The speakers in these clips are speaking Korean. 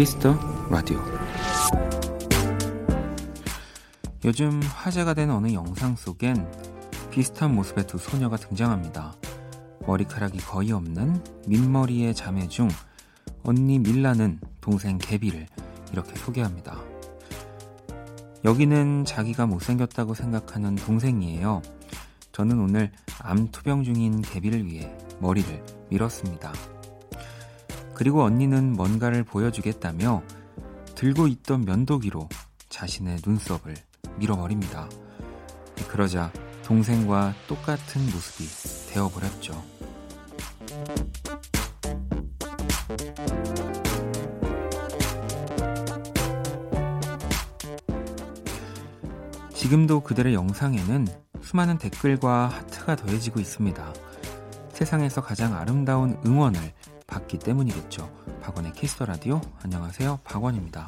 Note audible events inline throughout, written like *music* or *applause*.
키스 더 라디오 요즘 화제가 되는 어느 영상 속엔 비슷한 모습의 두 소녀가 등장합니다. 머리카락이 거의 없는 민머리의 자매 중 언니 밀라는 동생 개비를 이렇게 소개합니다. 여기는 자기가 못생겼다고 생각하는 동생이에요. 저는 오늘 암 투병 중인 개비를 위해 머리를 밀었습니다. 그리고 언니는 뭔가를 보여주겠다며 들고 있던 면도기로 자신의 눈썹을 밀어버립니다. 그러자 동생과 똑같은 모습이 되어버렸죠. 지금도 그들의 영상에는 수많은 댓글과 하트가 더해지고 있습니다. 세상에서 가장 아름다운 응원을 받기 때문이겠죠. 박원의 키스 더 라디오 안녕하세요. 박원입니다.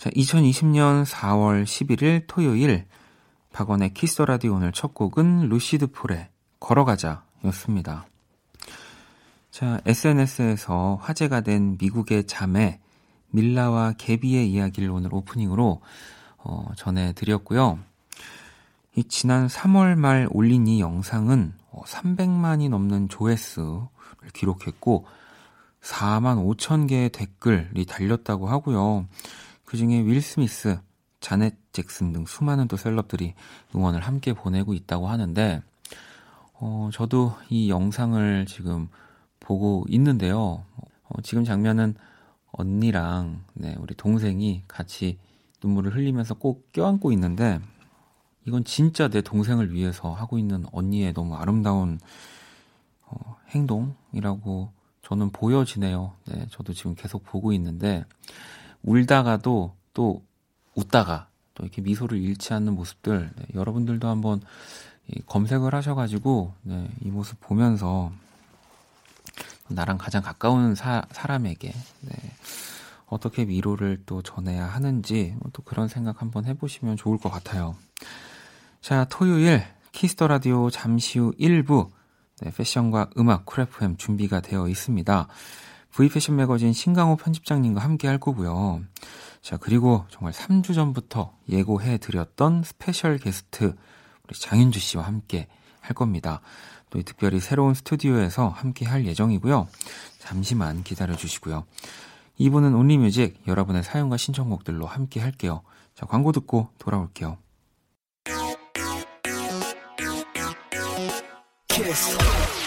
자, 2020년 4월 11일 토요일 박원의 키스 라디오 오늘 첫 곡은 루시드 폴의 걸어가자 였습니다. 자, SNS에서 화제가 된 미국의 자매 밀라와 개비의 이야기를 오늘 오프닝으로 어, 전해드렸고요. 이 지난 3월 말 올린 이 영상은 300만이 어, 넘는 조회수를 기록했고 4만 5천 개의 댓글이 달렸다고 하고요. 그 중에 윌 스미스, 자넷 잭슨 등 수많은 또 셀럽들이 응원을 함께 보내고 있다고 하는데, 어, 저도 이 영상을 지금 보고 있는데요. 어, 지금 장면은 언니랑 네, 우리 동생이 같이 눈물을 흘리면서 꼭 껴안고 있는데, 이건 진짜 내 동생을 위해서 하고 있는 언니의 너무 아름다운 어, 행동이라고 저는 보여지네요. 네, 저도 지금 계속 보고 있는데, 울다가도 또 웃다가 또 이렇게 미소를 잃지 않는 모습들 네, 여러분들도 한번 검색을 하셔가지고 네, 이 모습 보면서 나랑 가장 가까운 사, 사람에게 네, 어떻게 위로를 또 전해야 하는지 또 그런 생각 한번 해보시면 좋을 것 같아요. 자 토요일 키스 더 라디오 잠시 후 1부 네, 패션과 음악 쿨FM 준비가 되어 있습니다. V패션 매거진 신강호 편집장님과 함께 할 거고요. 자, 그리고 정말 3주 전부터 예고해 드렸던 스페셜 게스트 우리 장윤주 씨와 함께 할 겁니다. 또 특별히 새로운 스튜디오에서 함께 할 예정이고요. 잠시만 기다려 주시고요. 2부는 only music 여러분의 사연과 신청곡들로 함께 할게요. 자, 광고 듣고 돌아올게요. 키스.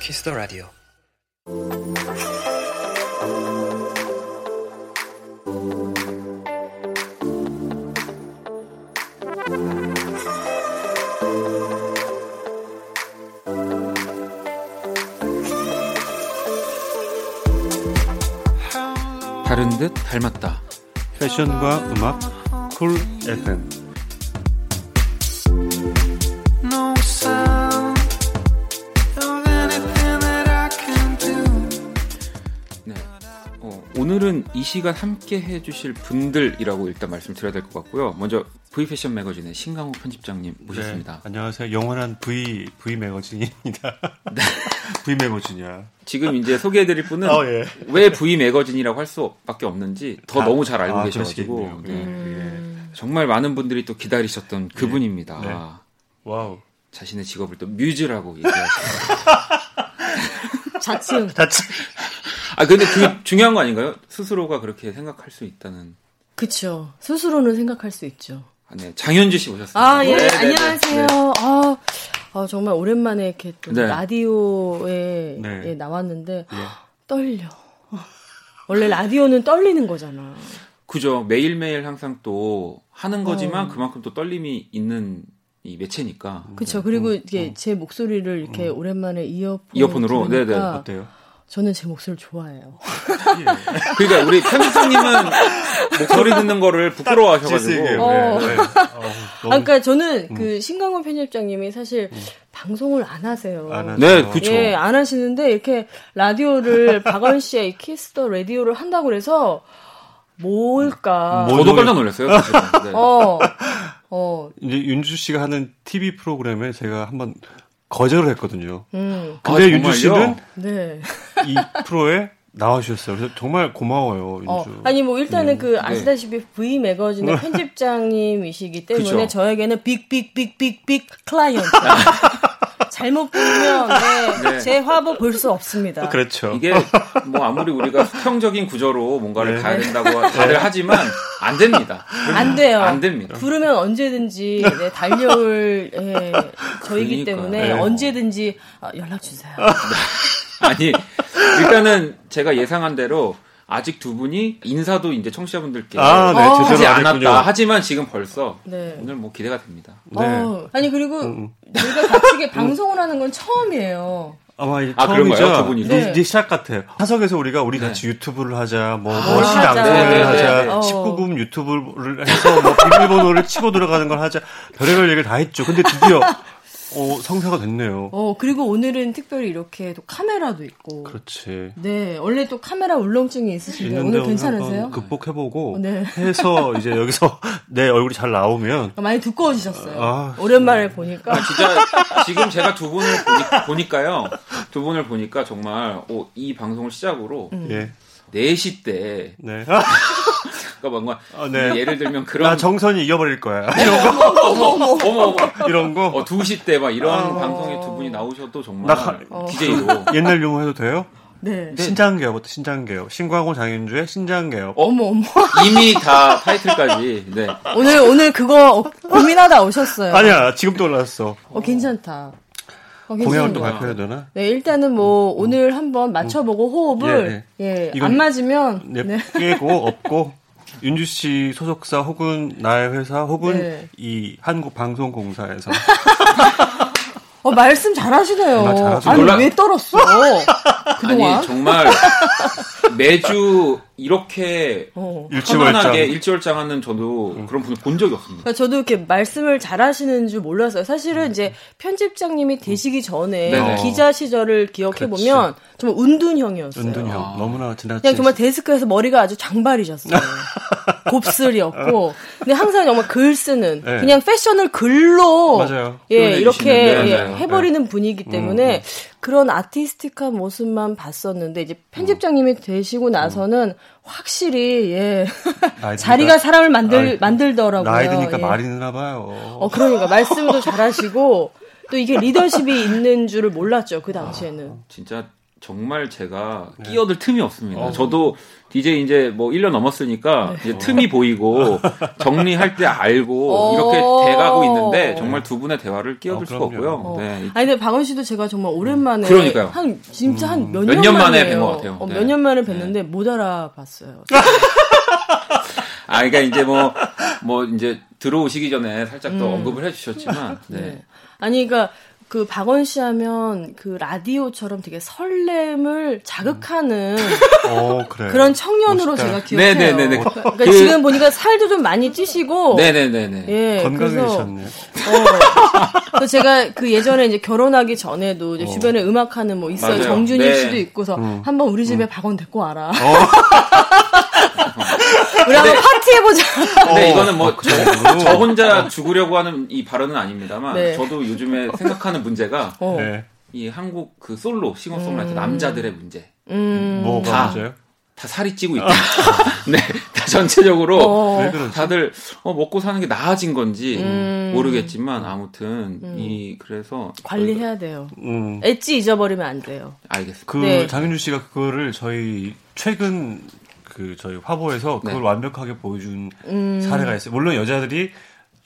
키스 더 라디오. 다른 듯 닮았다. 패션과 음악 쿨 FM 이 시간 함께 해주실 분들이라고 일단 말씀드려야 될 것 같고요. 먼저 V 패션 매거진의 신강호 편집장님 모셨습니다. 네, 안녕하세요. 영원한 V V 매거진입니다. *laughs* 네. *laughs* V 매거진이야. 지금 이제 소개해드릴 분은 어, 예. 왜 V 매거진이라고 할 수밖에 없는지 더 아, 너무 잘 알고 아, 계셔가지고 네. 음. 정말 많은 분들이 또 기다리셨던 네. 그분입니다. 네. Wow. 자신의 직업을 또 뮤즈라고 얘기하시고 *laughs* 자칭. *laughs* 자칭. 아 근데 그 중요한 거 아닌가요? 스스로가 그렇게 생각할 수 있다는. 그쵸. 스스로는 생각할 수 있죠. 아, 네. 장윤주 씨 오셨습니다. 아, 예. 네네네. 네, 네. 안녕하세요. 네. 아, 아, 정말 오랜만에 이렇게 또 네. 라디오에 네. 예, 나왔는데 예. 떨려. 원래 라디오는 떨리는 거잖아. 그죠. 매일매일 항상 또 하는 거지만 그만큼 또 떨림이 있는 이 매체니까. 그렇죠. 그리고 이게 제 목소리를 이렇게 오랜만에 이어폰 이어폰 으로? 네네. 어때요? 저는 제 목소리를 좋아해요. *laughs* 그러니까 우리 편집장님은 목소리 듣는 거를 부끄러워하셔가지고. 어. 네, 네. 어우, 아, 그러니까 저는 그 신강원 편집장님이 사실 방송을 안 하세요. 안. 네, 그쵸. 예, 안 하시는데 이렇게 라디오를 *laughs* 박원 씨의 키스 더 라디오를 한다고 그래서 뭘까? 뭐- 저도 깜짝 놀랐어요. 네. 어. 어. 이제 윤주 씨가 하는 TV 프로그램에 제가 한번 거절을 했거든요. 음. 근데 아, 윤주 씨는 정말요? 네. 이 프로에 나와주셨어요. 그래서 정말 고마워요, 윤주. 어, 아니 뭐 일단은 그 네. 아시다시피 V 매거진의 편집장님이시기 때문에 그쵸. 저에게는 빅 빅 빅 빅 빅 클라이언트. *laughs* 잘못 보면 네, *laughs* 네. 제 화보 볼 수 없습니다. 그렇죠. 이게 뭐 아무리 우리가 수평적인 구조로 뭔가를 네. 가야 된다고 다들 하지만 안 됩니다. 안 돼요. 안 됩니다. 부르면 언제든지 네, 달려올 예, 저이기 그러니까요. 때문에 네. 언제든지 아, 연락 주세요. *laughs* 아니 일단은 제가 예상한 대로 아직 두 분이 인사도 이제 청취자분들께 아, 네, 어. 하지 않았다. 했군요. 하지만 지금 벌써 네. 오늘 뭐 기대가 됩니다. 네. 어, 아니 그리고 음. 우리가 같이 *laughs* 방송을 하는 건 처음이에요. 아마 이제 아, 처음이죠. 두? 이제, 네. 이제 시작 같아요. 화석에서 우리가 우리 네. 같이 유튜브를 하자, 뭐 아, 멋진 하자. 방송을 네, 네, 하자, 네, 네. 어. 19금 유튜브를 해서 뭐 비밀번호를 치고 들어가는 걸 하자, 별의별 얘기를 다 했죠. 근데 드디어 *laughs* 어, 성사가 됐네요. 어 그리고 오늘은 특별히 이렇게 또 카메라도 있고. 그렇지. 네, 원래 또 카메라 울렁증이 있으신데 오늘 괜찮으세요? 한번 극복해보고 어, 네. 해서 이제 여기서 *laughs* 내 얼굴이 잘 나오면 많이 두꺼워지셨어요. 아, 오랜만에 보니까. 진짜 지금 제가 두 분을 보니, 까요두 분을 보니까 정말 어, 이 방송을 시작으로 음. 예, 4시 때 네. *laughs* 그러니까 뭔가 아, 네. 예를 들면 그런 나 정선이 이겨버릴 거야. 어머 어머 어머 이런 거 어, 2시 때 막 이런 아. 방송에 두 분이 나오셔도 정말 나 가- DJ로 *laughs* 옛날 용어 해도 돼요? 네. 신장개요부터 신장개요. 신광호 장윤주의 신장개요. 어머 어머. *laughs* 이미 다 타이틀까지 네. 오늘 오늘 그거 고민하다 오셨어요. 아니야, 지금 떠올랐어. 어 괜찮다. 어, 공약을 또. 발표해야 되나? 네, 일단은 뭐 오늘 한번 맞춰보고 호흡을 예, 이건- 안 맞으면 네, 네. 깨고 *laughs* 없고 윤주 씨 소속사 혹은 나의 회사 혹은 네. 이 한국방송공사에서 *laughs* 어 말씀 잘하시네요. 아, 잘하시네. 아니 놀라- 왜 떨었어? *laughs* 그동안. 아니 정말 매주 이렇게 어. 일치월장 편안하게 일지월장 하는 저도 그런 분을 본 적이 없습니다. 그러니까 저도 이렇게 말씀을 잘하시는 줄 몰랐어요. 사실은 이제 편집장님이 되시기 전에 네네. 기자 시절을 기억해 보면 정말 운둔형이었어요. 은둔형 아. 너무나 지나치 그냥 정말 데스크에서 머리가 아주 장발이셨어요. *laughs* 곱슬이었고. 근데 항상 정말 글 쓰는 네. 그냥 패션을 글로 맞아요. 예, 이렇게 예, 네, 네. 해버리는 분이기 때문에 그런 아티스틱한 모습만 봤었는데 이제 편집장님이 되시고 나서는 확실히 예 *laughs* 자리가 사람을 만들 만들더라고요. 나이 드니까 예. 말이 느나 봐요. 어 그러니까 말씀도 잘하시고 또 이게 리더십이 있는 줄을 몰랐죠 그 당시에는. 진짜 정말 제가 네. 끼어들 틈이 없습니다. 어. 저도 DJ 이제 뭐 1년 넘었으니까 네. 이제 틈이 보이고 *laughs* 정리할 때 알고 어. 이렇게 돼가고 있는데 정말 두 분의 대화를 끼어들 어, 수가. 없고요. 어. 네. 아니 근데 박원 씨도 제가 정말 오랜만에 그러니까요. 한 진짜 한몇몇년년 만에 만에요. 뵌것 같아요. 어, 네. 몇년 만에 뵀는데 못 알아봤어요. *laughs* 아, 그러니까 이제 뭐, 뭐 이제 들어오시기 전에 살짝 또 음. 언급을 해주셨지만, *laughs* 네. 네. 아니 그러니까 그 박원 씨 하면 그 라디오처럼 되게 설렘을 자극하는 어 그래. 그런 청년으로 멋있다. 제가 기억해요. 네네네네. 그러니까 그- 지금 보니까 살도 좀 많이 찌시고 네네네네. 예, 그래서 건강해지셨네요. 어, 그 제가 그 예전에 이제 결혼하기 전에도 이제 주변에 음악하는 뭐 있어요. 맞아요. 정준일 네. 씨도 있고서 음. 한번 우리 집에 박원 데리고 와라. 어. *laughs* 우리 한번 파티해보자. 근데 어, 이거는 뭐, 아, 저? 저 혼자 죽으려고 하는 이 발언은 아닙니다만, 네. 저도 요즘에 생각하는 문제가, 어. 네. 이 한국 그 솔로, 싱어송라이터 남자들의 문제. 음. 뭐가 다. 문제요? 다 살이 찌고 있다. *laughs* 네, 다 전체적으로 어. 다들 어, 먹고 사는 게 나아진 건지 음. 모르겠지만 아무튼 이 그래서 관리해야 돼요. 음. 엣지 잊어버리면 안 돼요. 알겠습니다. 그 네. 장윤주 씨가 그거를 저희 최근 그 저희 화보에서 그걸 네. 완벽하게 보여준 음. 사례가 있어요. 물론 여자들이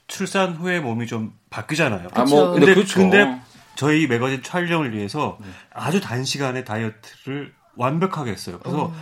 출산 후에 몸이 좀 바뀌잖아요. 아, 그쵸. 뭐 근데, 근데 그렇죠. 근데 저희 매거진 촬영을 위해서 네. 아주 단시간에 다이어트를 완벽하게 했어요. 그래서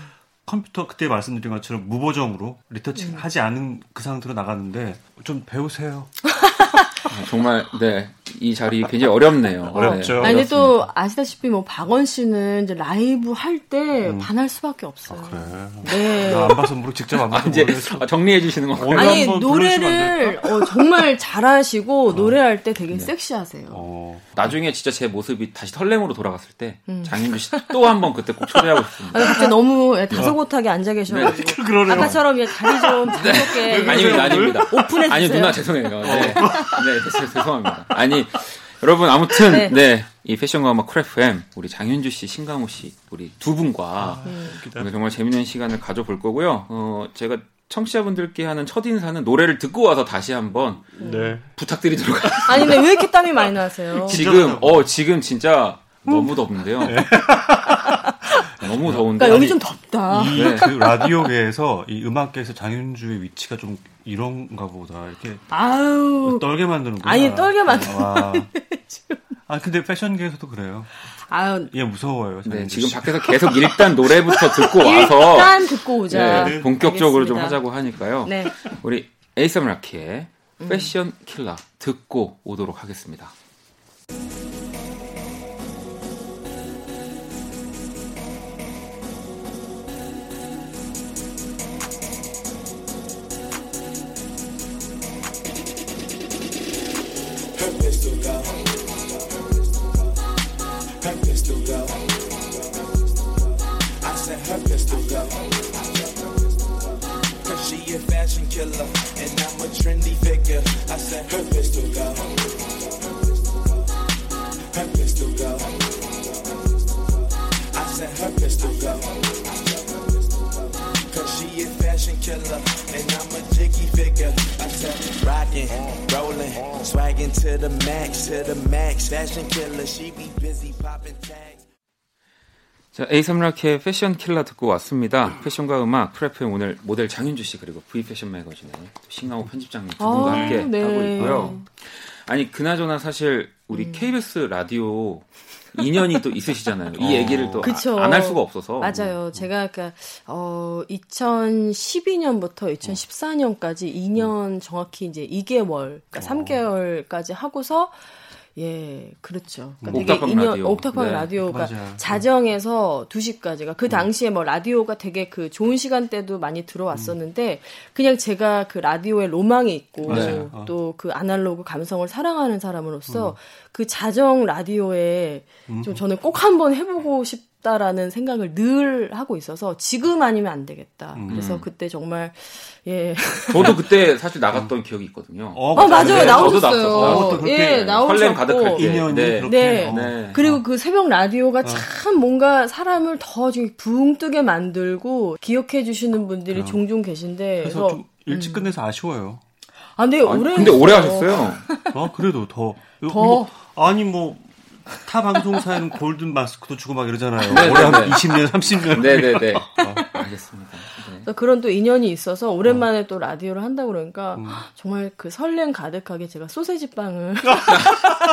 컴퓨터 그때 말씀드린 것처럼 무보정으로 리터치 음. 하지 않은 그 상태로 나갔는데 좀 배우세요. *laughs* 아, 정말 네. 이 자리 굉장히 어렵네요. 어렵죠. 네, 아니, 또. 아시다시피 뭐 박원 씨는 이제 라이브 할때 음. 반할 수밖에 없어요. 그래. 네. 나안 봐서 모르 직접 안 아, 봐서 이제 모르겠어. 아, 정리해 주시는 거. 오늘 아니 노래를 어, 정말 *laughs* 잘하시고 노래할 때 네. 되게 섹시하세요. 어. 나중에 진짜 제 모습이 다시 설렘으로 돌아갔을 때 음. 장윤주 씨 또 한 번 그때 꼭 초대하고 싶습니다. 아, 갑자기 너무 예, 다소곳하게 앉아 계셔가지고 그러네요. 아까처럼 예, 다리 좀 자유롭게 아닙니다, 아닙니다. 오픈해 아니 주세요. 누나 죄송해요. 네, 네 죄- 죄송합니다. 아니 여러분 아무튼 네. 네. 이 패션과 음악 쿨FM 우리 장윤주 씨, 신강호 씨 우리 두 분과 오늘 정말 재밌는 시간을 가져볼 거고요. 어 제가 청취자분들께 하는 첫 인사는 노래를 듣고 와서 다시 한번 네. 부탁드리도록 하겠습니다. 아니 근데 왜 이렇게 땀이 많이 나세요? 지금 어 지금 진짜 너무 덥는데요. 너무 더운데 그러니까 여기 아니, 좀 덥다. 이 네. 그 *laughs* 라디오계에서 이 음악계에서 장윤주의 위치가 좀 이런가 보다. 이렇게 아유, 떨게 만드는구나. 아니, 떨게 만드- 와. 아 근데 패션계에서도 그래요. 아유. 얘 무서워요. 네, 지금 씨. 밖에서 계속 일단 노래부터 듣고 *laughs* 와서 일단 듣고 오자. 네, 본격적으로 좀 알겠습니다. 하자고 하니까요. 네. 우리 에이썸 라키의 패션 킬러 듣고 오도록 하겠습니다. A fashion killer and I'm a trendy figure. I said her pistol go. Her pistol go. I said her pistol go. Cause she a fashion killer and I'm a jiggy figure. I said rockin', rollin', swaggin' to the max, to the max. Fashion killer, she be busy poppin' tags. 자, 에이썸 라키의 패션 킬러 듣고 왔습니다. 패션과 음악 프레프의 오늘 모델 장윤주 씨 그리고 V 패션 매거진의 또 신강호 편집장님 두 분과 아, 함께 네. 하고 있고요. 아니 그나저나 사실 우리 음. KBS 라디오 인연이 또 있으시잖아요. 이 어. 얘기를 또. 안 할 수가 없어서 맞아요. 제가 아까 어 2012년부터 2014년까지 2년 정확히 이제 2개월, 그러니까 3개월까지 하고서 예, 그렇죠. 그러니까 옥탑방 인연- 라디오. 옥탑방 네. 라디오가 맞아요. 자정에서 2시까지가 그 당시에 뭐 라디오가 되게 그 좋은 시간대도 많이 들어왔었는데 그냥 제가 그 라디오에 로망이 있고 맞아요. 어. 또그 아날로그 감성을 사랑하는 사람으로서 그 자정 라디오에 음. 좀 저는 꼭 한번 해보고 싶 다라는 생각을 늘 하고 있어서 지금 아니면 안 되겠다. 음. 그래서 그때 정말 예. 저도 그때 사실 *laughs* 나갔던 기억이 있거든요. 어, 어 맞아요 네, 나오셨어요. 예 나오셨고. 설렘 가득할 때. 인연이 네. 그렇게 네. 어. 네. 그리고 그 새벽 라디오가 참 뭔가 사람을 더 지금 붕 뜨게 만들고 기억해 주시는 분들이 종종 계신데 그래서 그래서 좀 일찍 끝내서 아쉬워요. 아 근데 오래 근데 오래. 하셨어요. 어 그래도 더. 더. 이거- 아니 뭐. 타 방송사에는 골든 마스크도 주고 막 이러잖아요. 네, 올해 네, 한 네. 20년, 30년. 네네네. 알겠습니다. 네. 그런 또 인연이 있어서 오랜만에 또 라디오를 한다 그러니까 음. 정말 그 설렘 가득하게 제가 소세지 빵을 *laughs*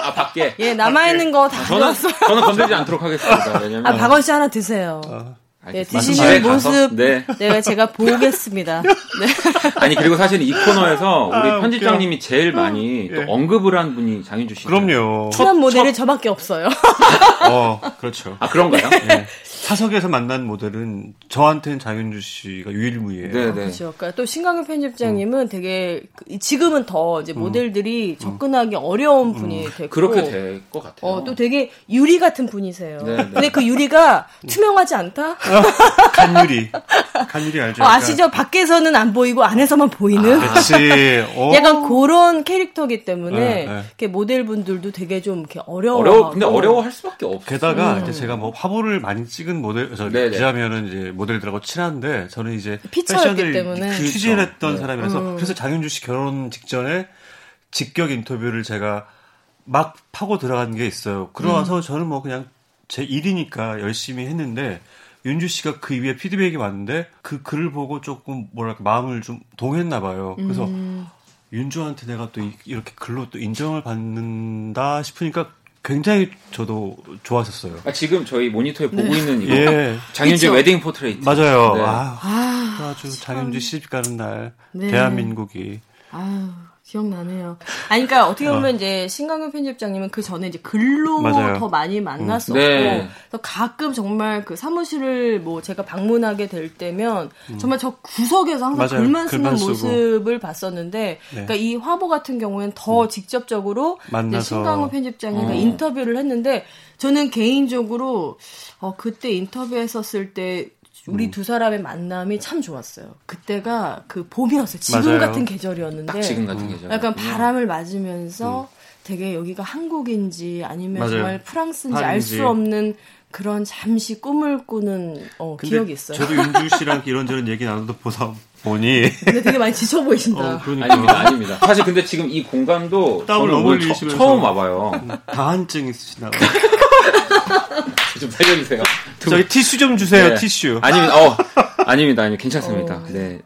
아 밖에. 예 남아 있는 거 다 가져왔어요. 저는 건들지 않도록 하겠습니다. 왜냐면 아 박원 씨 하나 드세요. 예, 알겠습니다. 드시는 집에 가서, 모습 네. 내가 제가 보겠습니다. *laughs* 네. 아니 그리고 사실 이 코너에서 우리 아, 편집장님이 제일 많이 또 예. 언급을 한 분이 장윤주 씨. 그럼요. 출연 모델이 저밖에 없어요. *laughs* 어, 그렇죠. 아 그런가요? 네. *laughs* 사석에서 만난 모델은 저한테는 장윤주 씨가 유일무이해요. 네네. 그렇죠. 그러니까 또 신강현 편집장님은 되게 그- 지금은 더 이제 모델들이 접근하기 어려운 분이 됐고 그렇게 될 것 같아요. 어, 또 되게 유리 같은 분이세요. 네, 네. 근데 그 유리가 투명하지 않다? *laughs* 간유리. 간유리 알죠? 어, 아시죠? 밖에서는 안 보이고 안에서만 보이는? 그렇지. 어. *laughs* 약간 그런 캐릭터기 때문에 네, 네. 이렇게 모델분들도 되게 좀 이렇게 어려워. 어려워 근데 어려워할 수밖에 없어. 게다가 이제 제가 뭐 화보를 많이 찍은 모델, 저 네네. 기자면은 이제 모델들하고 친한데 저는 이제 패션을 때문에. 취재를 했던 네. 사람이라서 그래서 장윤주 씨 결혼 직전에 직격 인터뷰를 제가 막 파고 들어간 게 있어요. 그러와서 저는 뭐 그냥 제 일이니까 열심히 했는데 윤주 씨가 그 위에 피드백이 왔는데 그 글을 보고 조금 뭐랄까 마음을 좀 동했나 봐요. 그래서 윤주한테 내가 또 이- 이렇게 글로 또 인정을 받는다 싶으니까 굉장히 저도 좋았었어요. 아, 지금 저희 모니터에 보고 있는 이거 예. 장윤주 그쵸? wedding portrait. 맞아요. 네. 아, 아 주 장윤주 시집 가는 날 네. 대한민국이 아유, 기억나네요. 아니, 그러니까 어떻게 보면 이제 신강현 편집장님은 그 전에 이제 글로 맞아요. 더 많이 만났었고, 네. 그래서 가끔 정말 그 사무실을 뭐 제가 방문하게 될 때면 정말 저 구석에서 항상 맞아요. 글만 쓰는 글만. 모습을 봤었는데, 그러니까 이 화보 같은 경우에는 더 직접적으로 이제 만나서. 신강현 편집장님과 어. 인터뷰를 했는데, 저는 개인적으로 어, 그때 인터뷰했었을 때 우리 두 사람의 만남이 참 좋았어요. 그때가 그 봄이었어요. 지금 맞아요. 같은 계절이었는데 딱 지금 같은 계절. 약간 바람을 맞으면서 되게 여기가 한국인지 아니면 맞아요. 정말 프랑스인지 알. 수 없는 그런 잠시 꿈을 꾸는 어, 기억이 있어요. 저도 윤주 씨랑 이런저런 얘기 나눠도 보다 보니 근데 되게 많이 지쳐 보이신다. *laughs* 어, 그러니까 아닙니다, 아닙니다. 사실 근데 지금 이 공간도 땀을 저는 너무 오늘 처, 흘리시면서. 처음 와봐요. 다한증 있으시나 봐요. *laughs* 좀 살려주세요. 두 저희 티슈 좀 주세요. 네. 티슈. 아닙니다. 어, 아닙니다. 아니 괜찮습니다. 어. 네.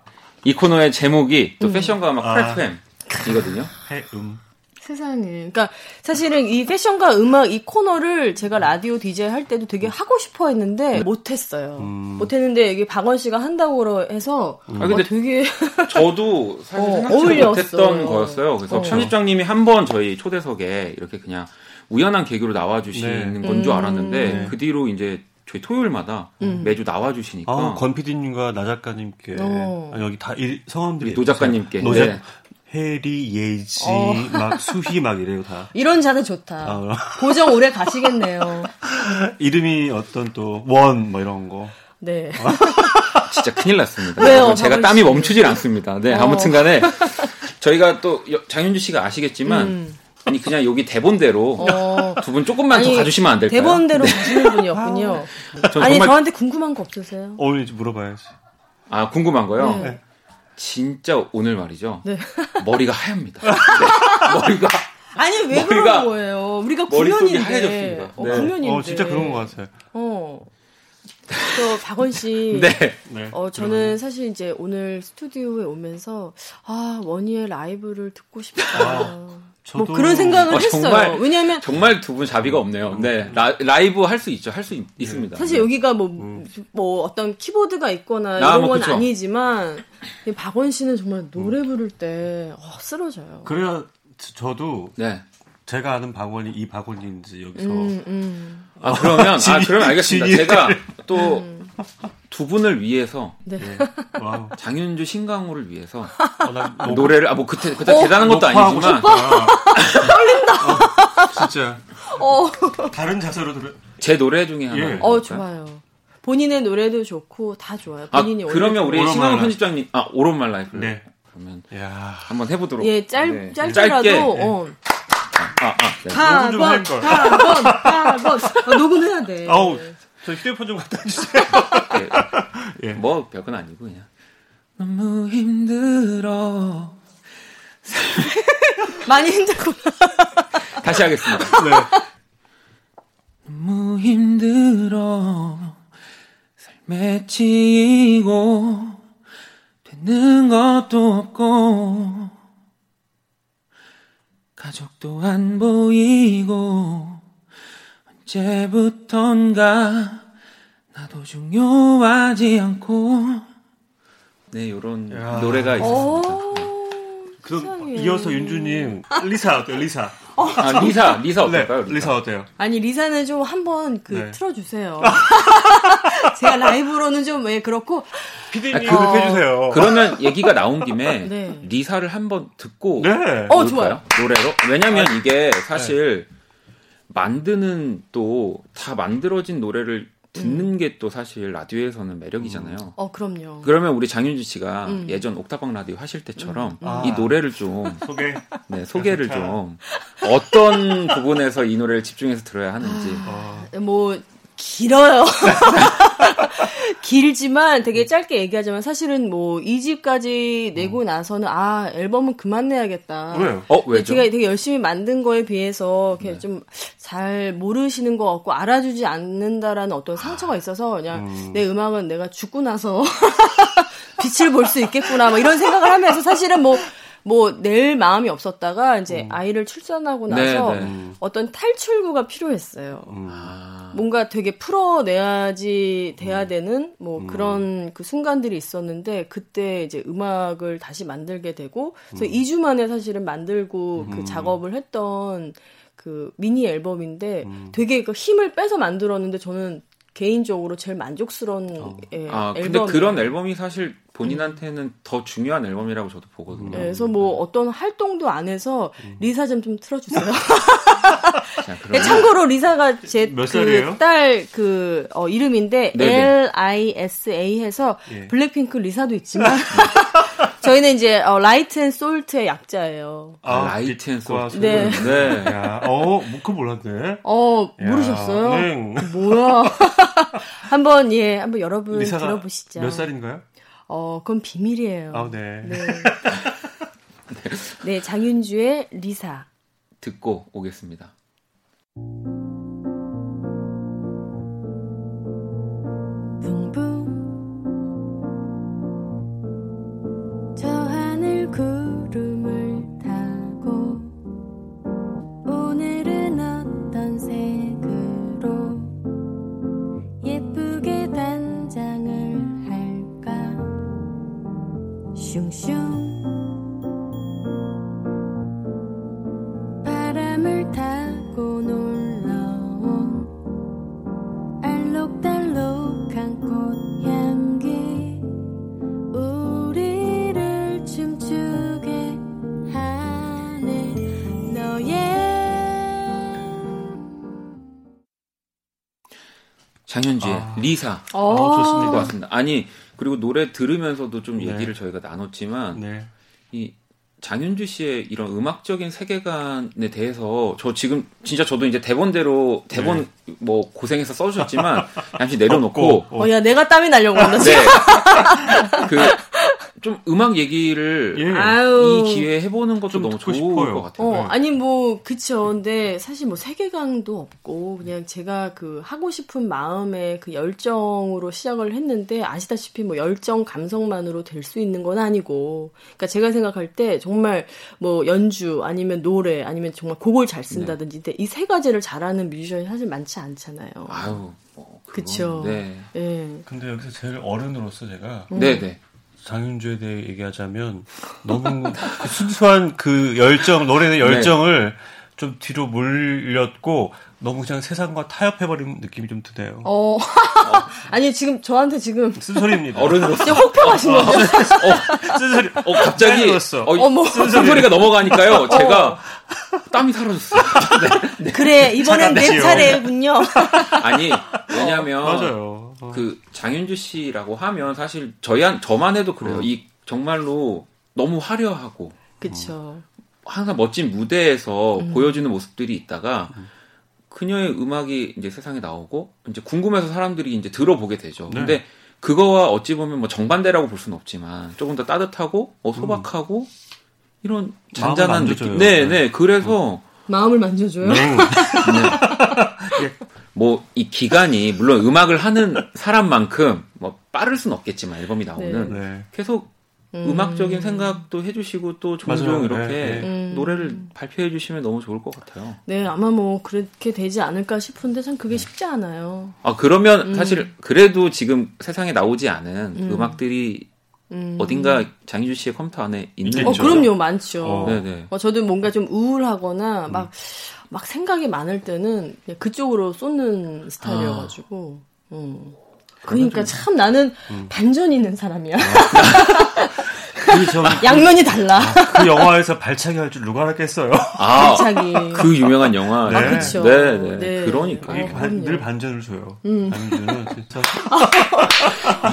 이 코너의 제목이 또 패션과 음악 아. 프레프엠이거든요. 해음. 세상에. 그러니까 사실은 이 패션과 음악 이 코너를 제가 라디오 DJ 할 때도 되게 하고 싶어 했는데 못 했어요. 못 했는데 여기 박원 씨가 한다고 해서 아, 근데 어, 되게 *laughs* 저도 사실 어, 생각지. 못했던 거였어요. 그래서 어. 편집장님이 한 번 저희 초대석에 이렇게 그냥 우연한 계기로 나와주시는 네. 건줄 음. 알았는데 네. 그 뒤로 이제 저희 토요일마다 매주 나와주시니까 아, 권 PD님과 나 작가님께 어. 아, 여기 다 일, 성함들이 우리 노 작가님께. 노 작- 네. 해리 예지 어. 막 수희 막 이래요 다. *laughs* 이런 자세 좋다. 아, 고정 오래 가시겠네요. *laughs* 이름이 어떤 또 원 뭐 이런 거. 네. *laughs* 진짜 큰일 났습니다. 왜요, 제가 땀이 씨? 멈추질 않습니다. 네, 어. 아무튼간에 저희가 또 여- 장윤주 씨가 아시겠지만 음. 아니 그냥 여기 대본대로 어. 두분 조금만 더 아니, 가주시면 안 될까요? 대본대로 가시는 분이었군요. 전 아니 정말- 저한테 궁금한 거 없으세요? 어울리는지 물어봐야지. 아 궁금한 거요. 네. 진짜 오늘 말이죠. 네. 머리가 하얗니다. *laughs* 네, 머리가 아니 왜 머리가- 그런 거예요? 우리가 9년인데. 하얘졌습니다. 어, 네. 9년인데. 어 진짜 그런 것 같아요. 어. 저 박원 씨. *laughs* 네. 네. 어 저는 사실 이제 오늘 스튜디오에 오면서 아 원희의 라이브를 듣고 싶다. 뭐 저도- 그런 생각을 어, 했어요. 정말- 왜냐하면 정말 두 분 자비가 없네요. 네 라, 이브 할 수 있죠. 할 수 있습니다. 사실 네. 여기가 뭐, 뭐 어떤 키보드가 있거나 아, 이런 뭐건 그쵸. 아니지만 이 *laughs* 박원 씨는 정말 노래 부를 때 어, 쓰러져요. 그래야 저- 저도 네. 제가 아는 박원이 이 박원인지 여기서 음, 음. 아 그러면 아 진이- 그러면 알겠습니다. 진이- 제가 또 두 분을 위해서 네. Wow. 장윤주 신강호를 위해서 어, 노래를 아 뭐 그때 그때 어? 대단한 것도 아니지만 싶다. 떨린다. 진짜 어, 다른 자세로 들어. 제 노래 중에 하나. 예. 어 좋아요. 본인의 노래도 좋고 다 좋아요. 아 본인이 원래 그러면 우리 신강호 나- 편집장님 아 오른 말 라이프. 네. 그러면 야. 한번 해보도록. 예, 짧, 네. 짧게라도, 짧게. 어. 아, 아, 네. 녹음 좀 4번, 할 걸. 4번, 4번. 어, 녹음해야 돼. *laughs* 아우, 저 휴대폰 좀 갖다 주세요. 예. *laughs* 예. 뭐 별건 아니고 그냥 너무 힘들어. *laughs* 많이 힘들구나. 다시 하겠습니다. 네. 너무 힘들어 삶에 치이고 되는 것도 없고 가족도 안 보이고 언제부턴가 나도 중요하지 않고 네 요런 야. 노래가 있었습니다 오, 그럼. 이어서 윤주님 리사 어때요? 리사. 아 리사 리사 네. 어떨까요? 리사 어때요? 아니, 리사는 좀 한번 그 네. 틀어주세요. *laughs* 제가 라이브로는 좀, 왜 그렇고, 피디님 아, 그렇게 해주세요. 그러면 얘기가 나온 김에 *laughs* 네. 리사를 한번 듣고 네. 어, 볼까요? 좋아요. 노래로 왜냐면 이게 사실 만드는 또 다 만들어진 노래를 듣는 게또 사실 라디오에서는 매력이잖아요. 어, 그럼요. 그러면 우리 장윤주 씨가 음. 예전 옥탑방 라디오 하실 때처럼 아. 이 노래를 좀 *laughs* 소개. 네, 소개를 좋다. 좀 어떤 부분에서 이 노래를 집중해서 들어야 하는지 어, 뭐 길어요. *laughs* 길지만 되게 짧게 얘기하자면 사실은 뭐 2집까지 내고 나서는 아 앨범은 그만 내야겠다. 왜요? 어 왜죠? 제가 되게 열심히 만든 거에 비해서 이렇게 좀잘 모르시는 것 같고 알아주지 않는다라는 어떤 상처가 있어서 그냥 내 음악은 내가 죽고 나서 *laughs* 빛을 볼 수 있겠구나 뭐 이런 생각을 하면서 사실은 뭐뭐 낼 마음이 없었다가 이제 아이를 출산하고 네, 나서 네. 어떤 탈출구가 필요했어요. 아, 뭔가 되게 풀어내야지 음. 돼야 되는 뭐 그런 그 순간들이 있었는데 그때 이제 음악을 다시 만들게 되고 그래서 음. 2주 만에 사실은 만들고 그 작업을 했던 그 미니 앨범인데 음. 되게 그 힘을 빼서 만들었는데 저는 개인적으로 제일 만족스러운 예, 아 근데 앨범. 그런 앨범이 사실 본인한테는 더 중요한 앨범이라고 저도 보거든요. 예, 그래서 뭐 어떤 활동도 안 해서 리사 좀 좀 틀어주세요. *laughs* 자, 네, 참고로 리사가 제몇 살이에요? 그딸그 이름인데 네네. L I S A 해서 예. 블랙핑크 리사도 있지만 *laughs* 저희는 이제 어, Light and Salt의 약자예요. 아, Light and Salt. 네. 네. 야, 어, 뭐, 그거 몰랐네. 어 야, 모르셨어요? 네. 뭐야? *laughs* 한번 예 한번 여러분 리사가 들어보시죠. 몇 살인가요? 어 그건 비밀이에요. 아, 네. 네. 네, 장윤주의 리사. 듣고 오겠습니다. 리사 어, 듣고 좋습니다. 왔습니다. 아니 그리고 노래 들으면서도 좀 네. 얘기를 저희가 나눴지만 네. 이 장윤주 씨의 이런 음악적인 세계관에 대해서 저 지금 진짜 저도 이제 대본대로 대본 뭐 고생해서 써주셨지만 잠시 내려놓고 없고, 어, 야, 내가 땀이 나려고 한다. 네. *laughs* 그 좀 음악 얘기를 예. 아유. 이 기회에 해보는 것도 좀 너무 좋을 싶어요. 것 같아요. 어, 네. 아니 뭐 그쵸. 근데 사실 뭐 세계관도 없고 그냥 제가 그 하고 싶은 마음의 그 열정으로 시작을 했는데 아시다시피 뭐 열정 감성만으로 될 수 있는 건 아니고. 그러니까 제가 생각할 때 정말 뭐 연주 아니면 노래 아니면 정말 곡을 잘 쓴다든지 근데 이세 가지를 잘하는 뮤지션이 사실 많지 않잖아요. 아유, 뭐 그쵸. 네, 예. 근데 여기서 제일 어른으로서 제가 네, 네. 장윤주에 대해 얘기하자면 너무 그 순수한 그 열정, 노래의 열정을 좀 뒤로 물렸고 너무 그냥 세상과 타협해버린 느낌이 좀 드네요. 어. *laughs* 아니 지금 저한테 지금 쓴소리입니다. 어른으로서 진짜 혹평하신 거죠? 쓴소리. 어, 갑자기. 어, 어머. 쓴소리가 넘어가니까요. 제가 땀이 사라졌어요. *laughs* 네. 그래 이번엔 내. 차례군요. *laughs* 아니 왜냐면 맞아요. 어. 그 장윤주 씨라고 하면 사실 저희한 저만 해도 그래요. 이 정말로 너무 화려하고 그쵸. 항상 멋진 무대에서 음. 보여주는 모습들이 있다가 그녀의 음악이 이제 세상에 나오고 이제 궁금해서 사람들이 이제 들어보게 되죠. 네. 근데 그거와 어찌 보면 뭐 정반대라고 볼 수는 없지만 조금 더 따뜻하고 어, 소박하고 이런 잔잔한 마음을 느낌. 네, 네. 네. 그래서 마음을 만져줘요. 네. *laughs* 뭐이 기간이 물론 음악을 하는 사람만큼 뭐 빠를 수는 없겠지만 앨범이 나오는 네. 계속 음. 악적인 생각도 해주시고 또 종종 맞아요. 이렇게 네, 네. 음. 노래를 발표해 주시면 너무 좋을 것 같아요. 네, 아마 뭐 그렇게 되지 않을까 싶은데 참 그게 쉽지 않아요. 아 그러면 사실 그래도 지금 세상에 나오지 않은 음. 악들이 음. 어딘가 장희주 씨의 컴퓨터 안에 있는 어. 그럼요, 많죠. 어. 네네. 어, 저도 뭔가 좀 우울하거나 막, 막 생각이 많을 때는 그쪽으로 쏟는 스타일이어가지고. 음. 그러니까 참 나는 반전이 있는 사람이야. 그, 저, 양면이 달라. 그 영화에서 발차기 할 줄 누가 알았겠어요. 아, 자기. 그 유명한 영화. 네. 아, 그쵸. 네, 네. 네. 그러니까. 어, 이 반-. 늘 반전을 줘요. 음. 장윤주는 진짜.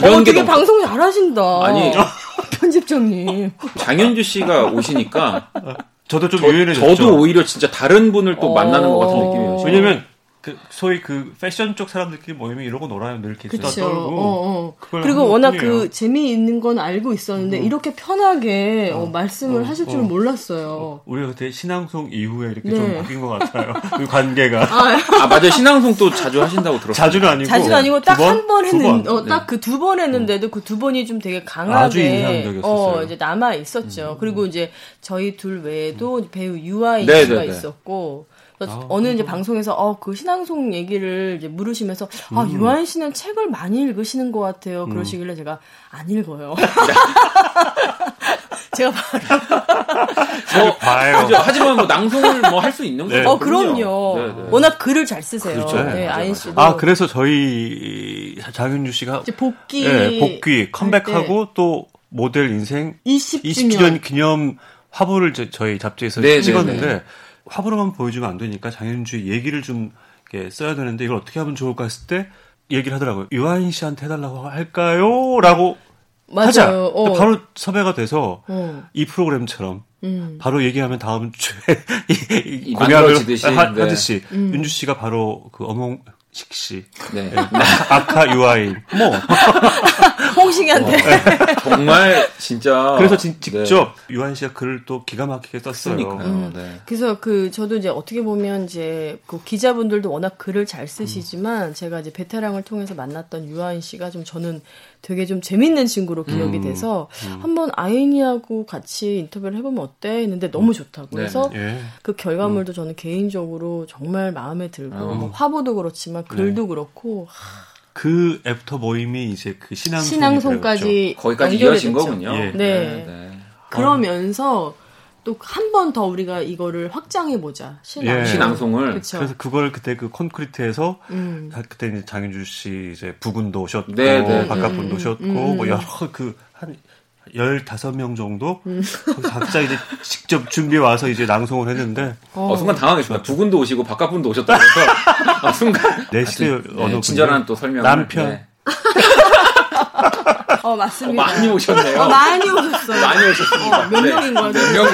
이런 어, 게 되게 너무 방송 잘하신다. 아니 *laughs* 편집장님. 장현주 씨가 오시니까 저도 좀 유연해졌죠. 저도 오히려 진짜 다른 분을 또 어. 만나는 것 같은 느낌이에요. 왜냐면 그 소위 그 패션 쪽 사람들끼리 모이면 이러고 놀아요. 늘 이렇게 그렇죠. 떨고. 어, 어. 그리고 워낙 것뿐이에요. 그 재미있는 건 알고 있었는데 이렇게 편하게 어, 말씀을 어, 하실 줄은 어. 몰랐어요. 우리가 그때 신앙송 이후에 이렇게 네. 좀 바뀐 것 같아요. *laughs* 그 관계가. *laughs* 아 맞아요 신앙송 또 자주 하신다고 들었어요. 자주는 아니고. 자주는 아니고 두딱 번? 한번두 했는, 번. 어, 딱 그 두번 했는데도 그 두 번이 좀 되게 강하게, 아주 인상적이었었어요. 어, 이제 남아 있었죠. 그리고 이제 저희 둘 외에도 배우 유아인 네, 씨가 네, 네. 있었고, 그래서 어느 이제 방송에서 어 그 신앙송 얘기를 이제 물으시면서 아 유아인 씨는 책을 많이 읽으시는 것 같아요. 그러시길래 제가 안 읽어요. *laughs* *laughs* 제가 바로 뭐, 봐요. 그죠? 하지만 뭐 낭송을 뭐 할 수 있는 네. 거죠. 어 그럼요. 네, 네. 워낙 글을 잘 쓰세요. 그렇죠. 네, 아인. 씨도 아, 그래서 저희 장윤주 씨가 이제 복귀 예, 복귀 컴백하고 또 모델 인생 20주년 20주년 기념 화보를 저, 저희 잡지에서 네, 찍었는데 네, 네. 화보로만 보여주면 안 되니까 장윤주의 얘기를 좀 이렇게 써야 되는데 이걸 어떻게 하면 좋을까 했을 때 얘기를 하더라고요. 유아인 씨한테 해달라고 할까요? 라고 맞아요. 하자. 어. 바로 섭외가 돼서 어. 이 프로그램처럼 음. 바로 얘기하면 다음 주에 *laughs* 이, 이이 공약을 하, 네. 하듯이 음. 윤주 씨가 바로 그 어몽 식 씨, 네. 아카 유아인 뭐 *laughs* *laughs* 홍식이한테 정말 진짜 그래서 진- 네. 직접 유한 씨가 글을 또 기가 막히게 썼어요. 음. 네. 그래서 그 저도 이제 어떻게 보면 이제 그 기자분들도 워낙 글을 잘 쓰시지만 제가 이제 베테랑을 통해서 만났던 유아인 씨가 좀 저는 되게 좀 재밌는 친구로 기억이 음. 돼서 한번 아이니하고 같이 인터뷰를 해보면 어때 했는데 너무 좋다고 네, 그래서 예. 그 결과물도 저는 개인적으로 정말 마음에 들고 어. 뭐 화보도 그렇지만 글도 그렇고 그 after 모임이 이제 그 신앙송까지 거기까지 연결이 이어진 됐죠. 거군요. 예. 네. 네. 그러면서 또 한 번 더 우리가 이거를 확장해 보자. 신앙. 예. 신앙송을 그렇죠. 그래서 그걸 그때 그 콘크리트에서 음. 그때 이제 장윤주 씨 이제 부군도 오셨고 네, 네. 바깥분도 음, 오셨고 음, 뭐 여러 그 한 15명 정도 거기서 각자 이제 직접 준비해 와서 이제 낭송을 했는데 어, 순간 당황했습니다. 부군도 오시고 바깥분도 오셨다고 해서 아, 순간 내 시대 아주, 어느 네, 친절한 또 설명을 남편. 네. 어, *laughs* 어, 맞습니다. 많이 오셨네요. 어, 많이 오셨어요. 많이 오셨습니다. 어, 몇 명인 거야, 몇 명?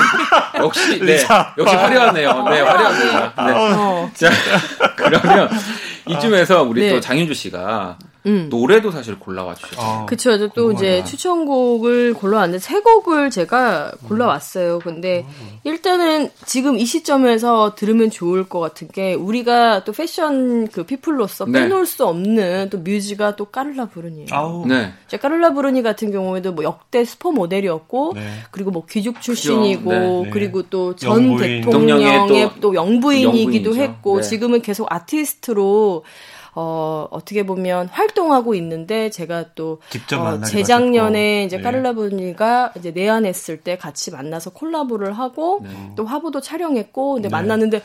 역시 네, 자, 역시 화려하네요. 네, 화려합니다. 네. 어. 자, *laughs* 그러면 이쯤에서 우리 네. 또 장윤주 씨가 음. 노래도 사실 골라와 주셨죠. 어, 그쵸. 저또 이제 추천곡을 골라왔는데 세 곡을 제가 골라왔어요. 근데 일단은 지금 이 시점에서 들으면 좋을 것 같은 게 우리가 또 패션 그 people로서 네. 빼놓을 수 없는 또 뮤즈가 또 까를라 브루니에요. 아우 네. 이제 까를라 브루니 같은 경우에도 뭐 역대 슈퍼 모델이었고 네. 그리고 뭐 귀족 출신이고 네, 네. 그리고 또 전. 대통령의 대통령의 또, 영부인이기도 영부인이죠. 했고 네. 지금은 계속 아티스트로 어, 어떻게 보면 활동하고 있는데 제가 또 직접 어, 재작년에 하셨고. 이제 네. 까를라 브루니가 이제 내한했을 때 같이 만나서 콜라보를 하고 네. 또 화보도 촬영했고 근데 네. 만났는데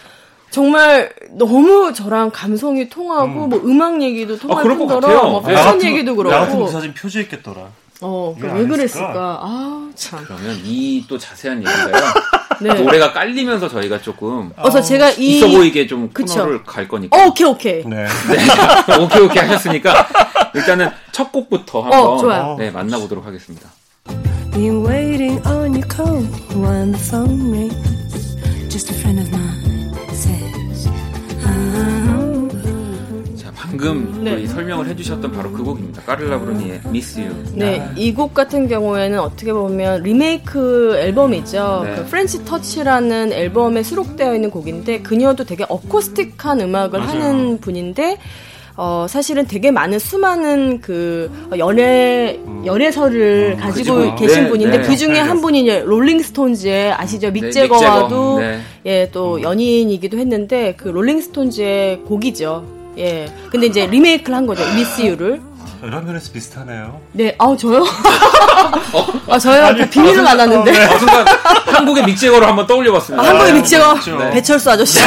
정말 너무 저랑 감성이 통하고 뭐 음악 얘기도 통할 그럴 것 뿐더러 같아요. 뭐 네. 나 패션 같은- 얘기도 나 같은 그렇고 그 사진 표지했겠더라. 어, 왜 왜, 안 그랬을까? 했을까? 아, 참. 그러면 이 또 자세한 얘기가요. *laughs* 네. 노래가 깔리면서 저희가 조금 그래서 제가 이 있어 보이게 좀 그쵸. 코너를 갈 거니까. 어, 오케이 오케이. 네. 네. *laughs* 오케이 오케이 하셨으니까 일단은 첫 곡부터 한번 어, 좋아요. 네, 만나보도록 하겠습니다. Been waiting on your call when the phone rings. Just a friend of mine 방금 네. 또이 설명을 해주셨던 바로 그 곡입니다. 까를라 브루니의 Miss You. 네, 이 곡 같은 경우에는 어떻게 보면 리메이크 앨범이죠. 네. 그 French Touch라는 앨범에 수록되어 있는 곡인데 그녀도 되게 어쿠스틱한 음악을 맞아요. 하는 분인데 어, 사실은 되게 많은 수많은 그 연애 연애설을 가지고 그죠. 계신 네, 분인데 네. 그 중에 한 분이 이제 롤링스톤즈의 아시죠 믹 네, 제거와도 믹 제거. 네. 예또 연인이기도 했는데 그 롤링스톤즈의 곡이죠. 예. 근데 이제 리메이크를 한 거죠. 미스 유를. 여러 면에서 비슷하네요. 네, 아우 저요? 아 저요? 다 비밀을 안 하는데. 어, 순간 한국의 믹제거로 한번 떠올려봤습니다. 아, 한국의 아, 믹제거 그렇죠. 네. 배철수 아저씨.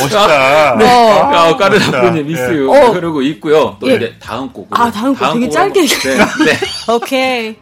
멋있다. 어. 아, 까르라 멋있다. 브루니의 Miss 예. You. 어. 그리고 있고요. 또 예. 이제 다음 곡으로. 아, 다음 곡 되게 곡으로 짧게 네. 네. *laughs* 오케이.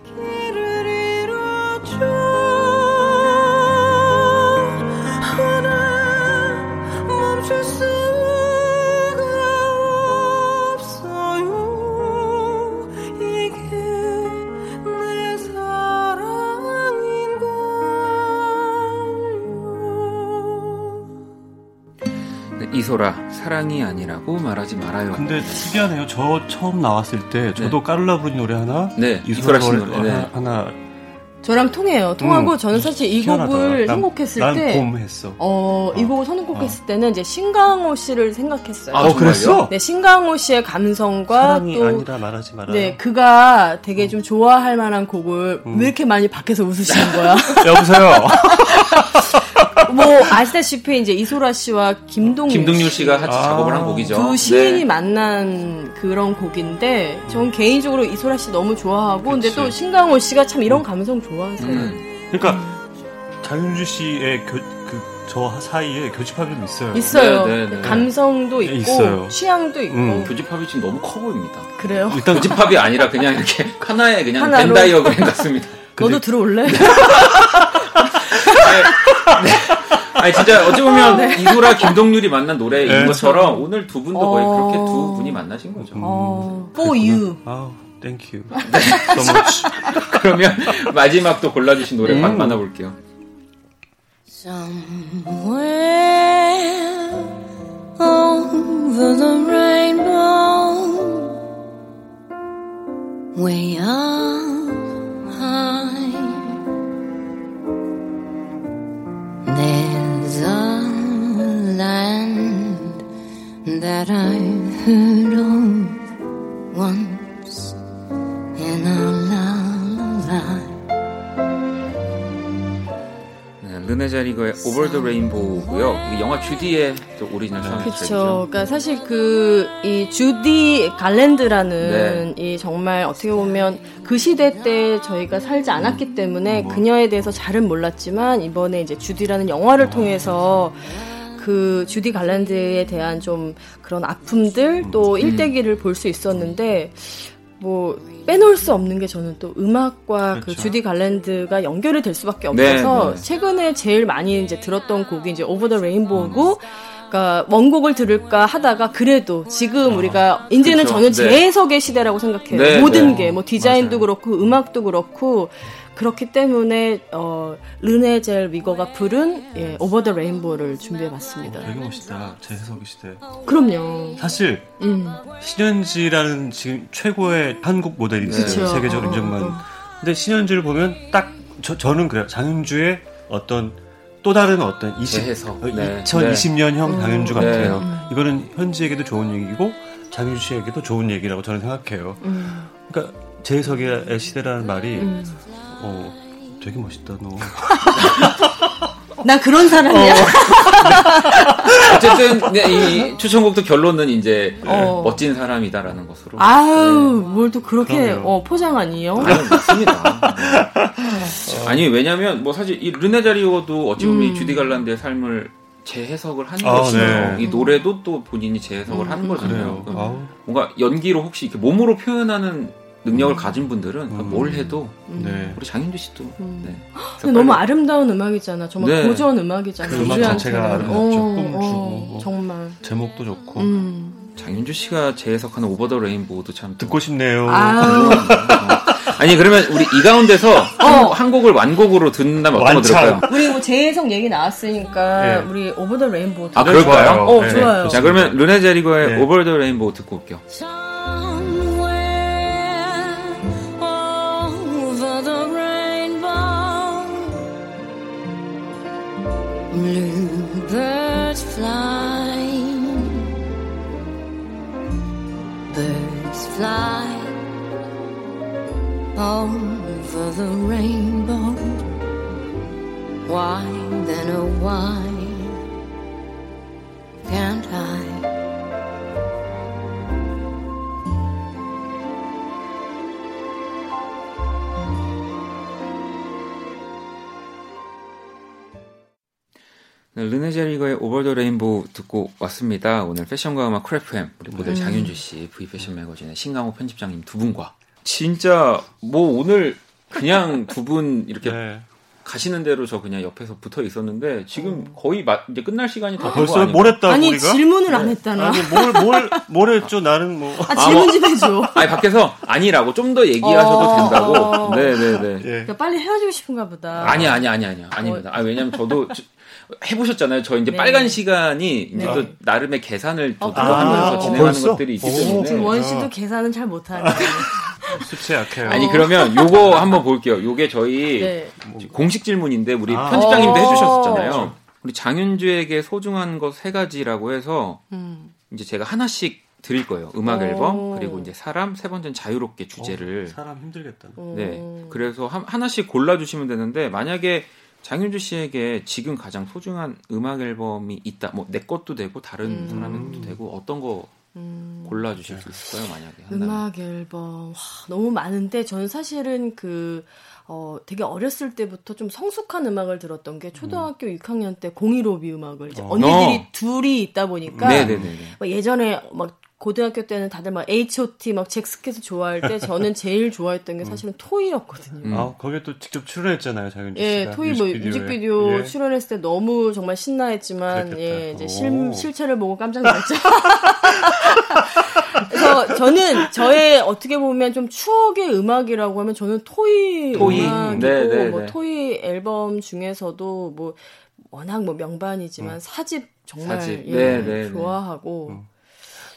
이소라 사랑이 아니라고 말하지 말아요. 근데 특이하네요. 저 처음 나왔을 때 저도 까를라 부른 노래 하나, 네, 이소라 씨 노래, 노래 네. 하나 저랑 통해요. 통하고 음, 저는 사실 이 희한하다. 곡을 난- 선곡했을 난 때, 봄 했어. 어, 이 곡을 선곡했을 때는 이제 신강호 씨를 생각했어요. 아, 어, 그랬어? 네, 신강호 씨의 감성과 사랑이 또 아니라 말하지 마라. 네, 그가 되게 좀 좋아할 만한 곡을 음. 왜 이렇게 많이 밖에서 웃으시는 거야? *laughs* 여보세요. 뭐 아시다시피 이제 이소라 씨와 김동률, 김동률 씨 가 같이 아. 작업을 한 곡이죠. 두 시인이 네. 만난 그런 곡인데 전 개인적으로 이소라 씨 너무 좋아하고 근데 그치. 또 신강호 씨가 참 이런 감성 좋아하세요. 음. 그러니까 장윤주 씨의 교, 그, 저 사이에 교집합이 좀 있어요. 있어요. 네, 네, 네. 감성도 있고 있어요. 취향도 있고 음. 교집합이 지금 너무 커 보입니다. 그래요. 일단 교집합이 아니라 그냥 이렇게 *laughs* 하나의 그냥 하나로. 벤 다이어그램 같습니다. 너도 들어올래? *laughs* 네. 아니 진짜 어찌 보면 이소라 김동률이 만난 노래인 네. 것처럼 오늘 두 분도 거의 어. 그렇게 두 분이 만나신 거죠. 어, for you. 아우, Thank you. so much. 그러면 마지막 또 골라주신 노래 음. 만 만나볼게요. Somewhere over the rainbow, way up high, that heard of once in a lullaby. 네, 르네 자리거의 Over the Rainbow고요. 영화 주디의 또 오리지널 사운드트랙이죠. 그렇죠. 그러니까 사실 그 이 주디 갈랜드라는 네. 이 정말 어떻게 보면 그 시대 때 저희가 살지 않았기 때문에 그녀에 대해서 잘은 몰랐지만 이번에 이제 주디라는 영화를 통해서 그 주디 갈랜드에 대한 좀 그런 아픔들 또 일대기를 볼 수 있었는데 뭐 빼놓을 수 없는 게 저는 또 음악과 그 그렇죠. 주디 갈랜드가 연결이 될 수밖에 네, 없어서 네. 최근에 제일 많이 이제 들었던 곡이 이제 오버 더 레인보우고 그러니까 원곡을 들을까 하다가 그래도 지금 우리가 이제는 그렇죠. 저는 네. 재해석의 시대라고 생각해요. 네, 모든 네. 게뭐 디자인도 맞아요. 그렇고 음악도 그렇고 그렇기 때문에 어 르네 젤위거가 부른 예, Over the Rainbow를 준비해 봤습니다. 되게 멋있다. 재해석의 시대. 그럼요. 사실 음. 신현지라는 지금 최고의 한국 모델이 있어요. 그쵸. 세계적으로 어, 인정받는. 어. 근데 신현지를 보면 딱 저, 저는 그래요. 장윤주의 어떤 또 다른 어떤 20, 재해석. 어, 네. 2020년형 장윤주 네. 같아요. 이거는 현지에게도 좋은 얘기고 장윤주 씨에게도 좋은 얘기라고 저는 생각해요. 음. 그러니까 재해석의 시대라는 말이 음. 어, 되게 멋있다 너. *laughs* 나 그런 사람이야. *laughs* 어쨌든 네, 이 추천곡도 결론은 이제 어. 멋진 사람이다라는 것으로. 아유, 뭘또 그렇게. 어, 포장하니요? 아니, 맞습니다. *laughs* 네. 아니 왜냐면 뭐 사실 이 르네 자리오도 어찌 보면 이 주디 갈란드의 삶을 재해석을 한 아, 것이죠. 네. 이 노래도 또 본인이 재해석을 한 거잖아요. 그래요. 그럼 아우, 뭔가 연기로 혹시 이렇게 몸으로 표현하는 능력을 가진 분들은 음. 뭘 해도 네. 우리 장윤주 씨도 음. 네. 근데 너무 아름다운 음악이잖아. 정말 네. 고전 음악이잖아. 그 음악. 자체가 아름답죠. 어, 꿈을 어, 주고. 정말. 제목도 좋고 음. 장윤주 씨가 재해석하는 오버 더 레인보우도 참 듣고 싶네요. 아유. 아니 그러면 우리 이 가운데서 한, 한 곡을 완곡으로 듣는다면 어떤 거 완창. 들을까요? 우리 뭐 재해석 얘기 나왔으니까 예. 우리 오버 더 레인보우 아 네, 그럴까요? 좋아요. 어, 네. 좋아요. 자 그러면 르네 제리거의 네. 오버 더 레인보우 듣고 올게요. Bluebirds fly, birds fly over the rainbow. Why then, oh why can't I? 네, 르네 젤위거의 Over the Rainbow 듣고 왔습니다. 오늘 패션과 음악 크래프햄 우리 모델 장윤주 씨, V 패션 매거진의 신강호 편집장님 두 분과 진짜 뭐 오늘 그냥 *laughs* 두 분 이렇게 네. 가시는 대로 저 그냥 옆에서 붙어 있었는데 지금 거의 마, 이제 끝날 시간이 다 벌써 된거 아닌가? 뭘 했다고 아니 우리가? 질문을 안 했다나. 아니 뭘뭘 뭘 했죠? 나는 뭐 아 질문 좀 해줘. 아니 밖에서 아니라고 좀 더 얘기하셔도 어, 된다고. 어. 네네네. 예. 그러니까 빨리 헤어지고 싶은가 보다. 아니 아니 아니 아니요 아닙니다. 아 왜냐면 저도 저- 해보셨잖아요. 저 이제 네. 빨간 시간이 이제 네. 또 나름의 계산을 또 어, 들어가면서 그렇군요. 진행하는 벌써? 것들이 있기 오, 때문에. 지금 원 아. 씨도 계산은 잘 못하니까. 수치 *laughs* 약해요. 아니 그러면 요거 한번 볼게요. 요게 저희 네. 공식 질문인데 우리 아. 편집장님도 어. 해주셨었잖아요. 우리 장윤주에게 소중한 것 세 가지라고 해서 음. 이제 제가 하나씩 드릴 거예요. 음악 어. 앨범 그리고 이제 사람 세 번째는 자유롭게 주제를. 사람 힘들겠다. 네. 음. 그래서 한, 하나씩 골라 주시면 되는데 만약에 장윤주 씨에게 지금 가장 소중한 음악 앨범이 있다. 뭐 내 것도 되고 다른 음. 사람의 것도 되고 어떤 거 음. 골라 주실 수 있을까요? 만약에 한다면. 음악 앨범 와, 너무 많은데 저는 사실은 그 어, 되게 어렸을 때부터 좀 성숙한 음악을 들었던 게 초등학교 6학년 때 공이로비 음악을 이제 어. 언니들이 어. 둘이 있다 보니까 네네네. 막 예전에 막 고등학교 때는 다들 막 H.O.T 막 잭스켓을 좋아할 때 저는 제일 좋아했던 게 사실은 토이였거든요. 음. 아 거기에 또 직접 출연했잖아요, 장윤주 예, 씨가. 토이 뭐 뮤직비디오에. 뮤직비디오 예. 출연했을 때 너무 정말 신나했지만 그랬겠다. 예, 이제 오. 실, 실체를 보고 깜짝 놀랐죠. *laughs* 그래서 저는 저의 어떻게 보면 좀 추억의 음악이라고 하면 저는 토이, 토이. 음악이고 네, 네, 뭐 네. 토이 앨범 중에서도 뭐 워낙 뭐 명반이지만 사집 정말 사집. 예, 네, 네, 네. 좋아하고 음.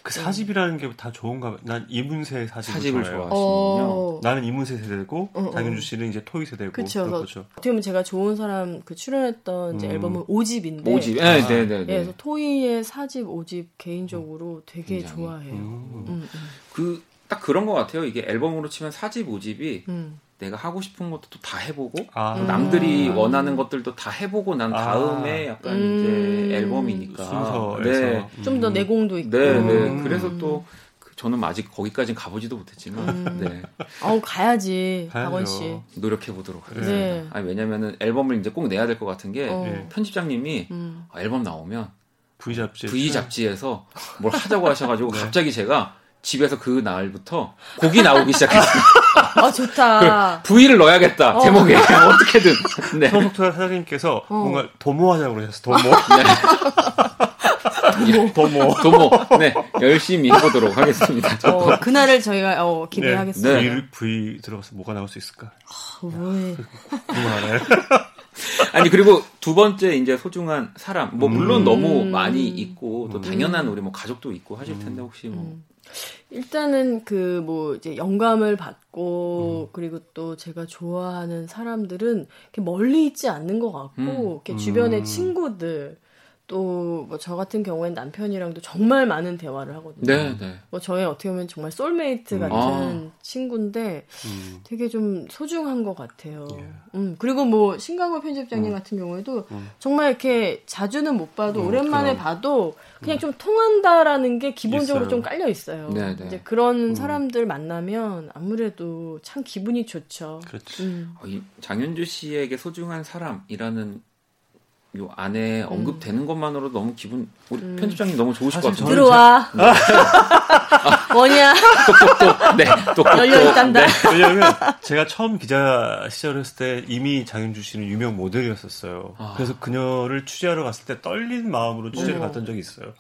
그 사집이라는 게 다 좋은가 봐. 난 이문세 사집을, 사집을 좋아해요. 좋아하시는군요. 어, 나는 이문세 세대고 어, 어. 장윤주 씨는 이제 토이 세대고 그쵸. 그렇죠. 어떻게 보면 제가 좋은 사람 그 출연했던 이제 음. 앨범은 5집인데 모집. 네, 아. 네, 네, 예, 네. 그래서 토이의 사집, 오집 개인적으로 되게 굉장히. 좋아해요. 음. 음, 그딱 그런 것 같아요. 이게 앨범으로 치면 사집 오집이 음. 내가 하고 싶은 것도 또다 해보고 아, 음. 남들이 원하는 것들도 다 해보고 난 아. 다음에 약간 음. 이제 앨범이니까 순서에서 네, 좀더 음. 내공도 있고. 네, 네. 음. 그래서 또 그- 저는 아직 거기까지는 가보지도 못했지만 음. 네, 어우 가야지. 박원 씨. 노력해 보도록 하겠습니다. 네. 아니 왜냐면은 앨범을 이제 꼭 내야 될 것 같은 게 어. 예. 편집장님이 음. 아, 앨범 나오면 V 잡지. V 잡지에서 뭘 하자고 *laughs* 하셔가지고 네. 갑자기 제가 집에서 그 날부터 곡이 나오기 시작했어요. *laughs* 아 좋다. V를 넣어야겠다 어. 제목에 *laughs* 어떻게든. 네. 소속토 사장님께서 어. 뭔가 도모하자고 그러셨어. 도모. *laughs* 네. 도모. 도모. 네 열심히 해보도록 하겠습니다. 어, 그날을 저희가 어, 기대하겠습니다. 네. V, V 들어가서 뭐가 나올 수 있을까? 왜? 궁금하네. *laughs* 아니 그리고 두 번째 이제 소중한 사람 뭐 물론 음. 너무 많이 있고 또 당연한 우리 뭐 가족도 있고 하실 텐데 혹시 뭐 음. 일단은 그 뭐 이제 영감을 받고 음. 그리고 또 제가 좋아하는 사람들은 이렇게 멀리 있지 않는 것 같고 음. 이렇게 주변의 음. 친구들 또 뭐 저 같은 경우엔 남편이랑도 정말 많은 대화를 하거든요. 네, 네. 뭐 저의 어떻게 보면 정말 솔메이트 음. 같은 친구인데 음. 되게 좀 소중한 것 같아요. 예. 음, 그리고 뭐 신강호 편집장님 같은 경우에도 음. 정말 이렇게 자주는 못 봐도 음, 오랜만에 그럼. 봐도 그냥 좀 통한다라는 게 기본적으로 있어요. 좀 깔려 있어요. 네, 네. 이제 그런 음. 사람들 만나면 아무래도 참 기분이 좋죠. 그렇지. 음. 어, 이 장윤주 씨에게 소중한 사람이라는 요 안에 언급되는 것만으로 너무 기분 우리 음. 편집장님 너무 좋으실 것 같은데 들어와. *laughs* 뭐냐? 똑똑똑 네 똑똑똑 열려 있단다. 네. 왜냐면 제가 처음 기자 시절 했을 때 이미 장윤주 씨는 유명 모델이었었어요. 아. 그래서 그녀를 취재하러 갔을 때 떨린 마음으로 취재를 어머. 갔던 적이 있어요.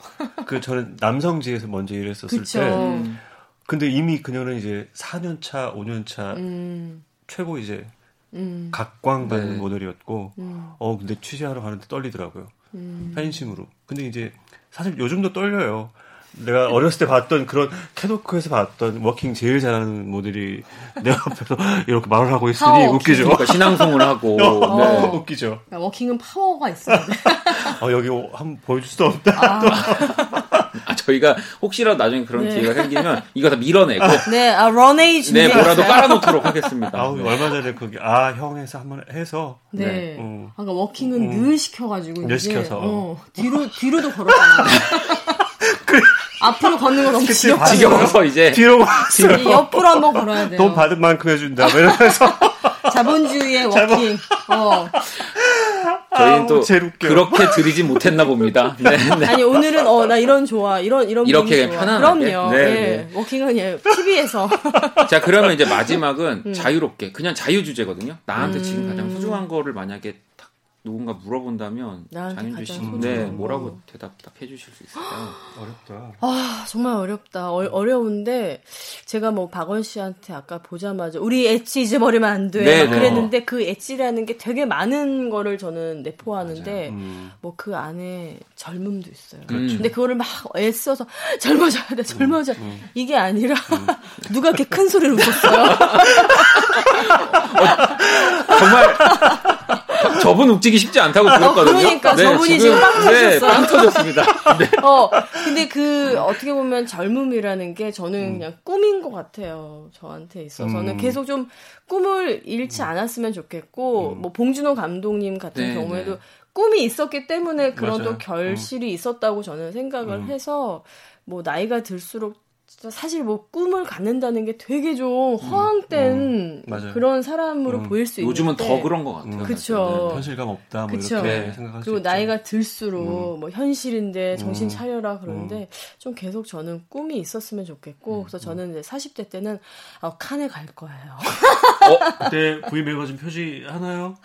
그 저는 남성지에서 먼저 일했었을 그쵸. 때 음. 근데 이미 그녀는 이제 4년 차, 5년 차 음, 최고 이제 음, 각광 받는 네. 모델이었고 음, 어 근데 취재하러 가는데 떨리더라고요. 음. 팬심으로. 근데 이제 사실 요즘도 떨려요. 내가 어렸을 때 봤던 그런 catwalk에서 봤던 워킹 제일 잘하는 모델이 *laughs* 내 앞에서 이렇게 말을 하고 있으니 파워 웃기죠. 그러니까 신앙송을 하고 *laughs* 어, 네. 웃기죠. 그러니까 워킹은 파워가 있어야 돼. 어, 여기 한번 보여줄 수 없다. 아, *laughs* 저희가 혹시라도 나중에 그런 네. 기회가 생기면 이거 다 밀어내고 네, 아, 런웨이 네 준비해 뭐라도. 깔아놓도록 하겠습니다. 아우 네. 얼마 전에 거기 아형에서 한번 해서 네. 네. 음. 아까 워킹은 음. 늘 시켜가지고 늘 시켜서. 어, 뒤로 뒤로도 걸었잖아. *laughs* 앞으로 걷는 거 너무 그치, 지겹. 봤어요. 지겨워서 이제 뒤로. 이 옆으로 한번 걸어야 돼요. 돈 받은 만큼 해준다. 뭐 이러면서 자본주의의 워킹. 어. 저희는 또 제일 웃겨. 그렇게 드리진 못했나 봅니다. *laughs* 네, 네. 아니 오늘은 어 나 이런 좋아 이런 이런 이렇게. 편안하게? 그럼요. 네, 예. 네. 워킹은 예 TV에서 *laughs* 자, 그러면 이제 마지막은 음. 자유롭게 그냥 자유 주제거든요. 나한테 지금 가장 소중한 거를 만약에 딱 누군가 물어본다면 나한테 장윤주 가장 씨, 소중한 네, 거. 뭐라고 대답 딱 해주실 수 있을까요? 어렵다. 아 정말 어렵다 어, 어려운데 제가 뭐 박원 씨한테 아까 보자마자 우리 엣지 잊어버리면 안돼 네, 네. 그랬는데 그 엣지라는 게 되게 많은 거를 저는 내포하는데 음. 뭐그 안에 젊음도 있어요. 그렇죠. 근데 그거를 막 애써서 *laughs* 젊어져야 돼, 젊어져. 음, 이게 아니라 *laughs* 누가 이렇게 큰 소리를 웃었어요. *laughs* 정말 저분 웃기기 쉽지 않다고 들었거든요. 그러니까 저분이 지금 빵 네, 터졌어요. 빵 터졌습니다. *laughs* 네. 어, 근데 그 어떻게 보면 젊음이라는 게 저는 그냥 꿈인 것 같아요. 저한테 있어서는 음. 계속 좀 꿈을 잃지 않았으면 좋겠고, 뭐 봉준호 감독님 같은 네, 경우에도 네. 꿈이 있었기 때문에 그런 맞아요. 또 결실이 있었다고 저는 생각을 해서 뭐 나이가 들수록 진짜 사실 뭐 꿈을 갖는다는 게 되게 좀 허황된 음. 맞아요. 그런 사람으로 음. 보일 수 있는데 요즘은 더 그런 것 같아요. 음. 그쵸. 네. 현실감 없다. 뭐 그쵸. 이렇게 네. 생각할 수 그리고. 나이가 들수록 뭐 현실인데 정신 음. 차려라 그러는데 좀 계속 저는 꿈이 있었으면 좋겠고 그래서 저는 이제 40대 때는 어, 칸에 갈 거예요. *laughs* 그때 *laughs* V 매거진 표지 하나요?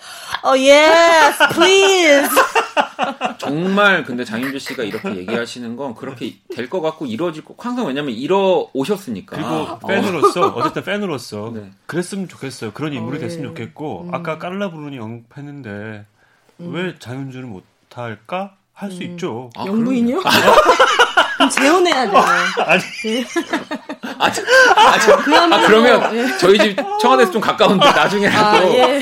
어 yes, please. *laughs* 정말 근데 장윤주 씨가 이렇게 얘기하시는 건 그렇게 될 것 같고 이루어질 것 항상 왜냐면 이뤄 오셨으니까. 그리고 어. 팬으로서 어 쨌든 팬으로서 *laughs* 네. 그랬으면 좋겠어요. 그런 인물이 어, 됐으면 예. 좋겠고 아까 깔라 부르니 언급했는데 왜 장윤주는 못할까? 할수 있죠. 아, 영부인이요? 그럼 재혼해야 돼요. *laughs* 아니 아, 저- 아, 저- 아, 그러면 예. 저희 집 청와대에서 좀 가까운데 나중에라도 아 예.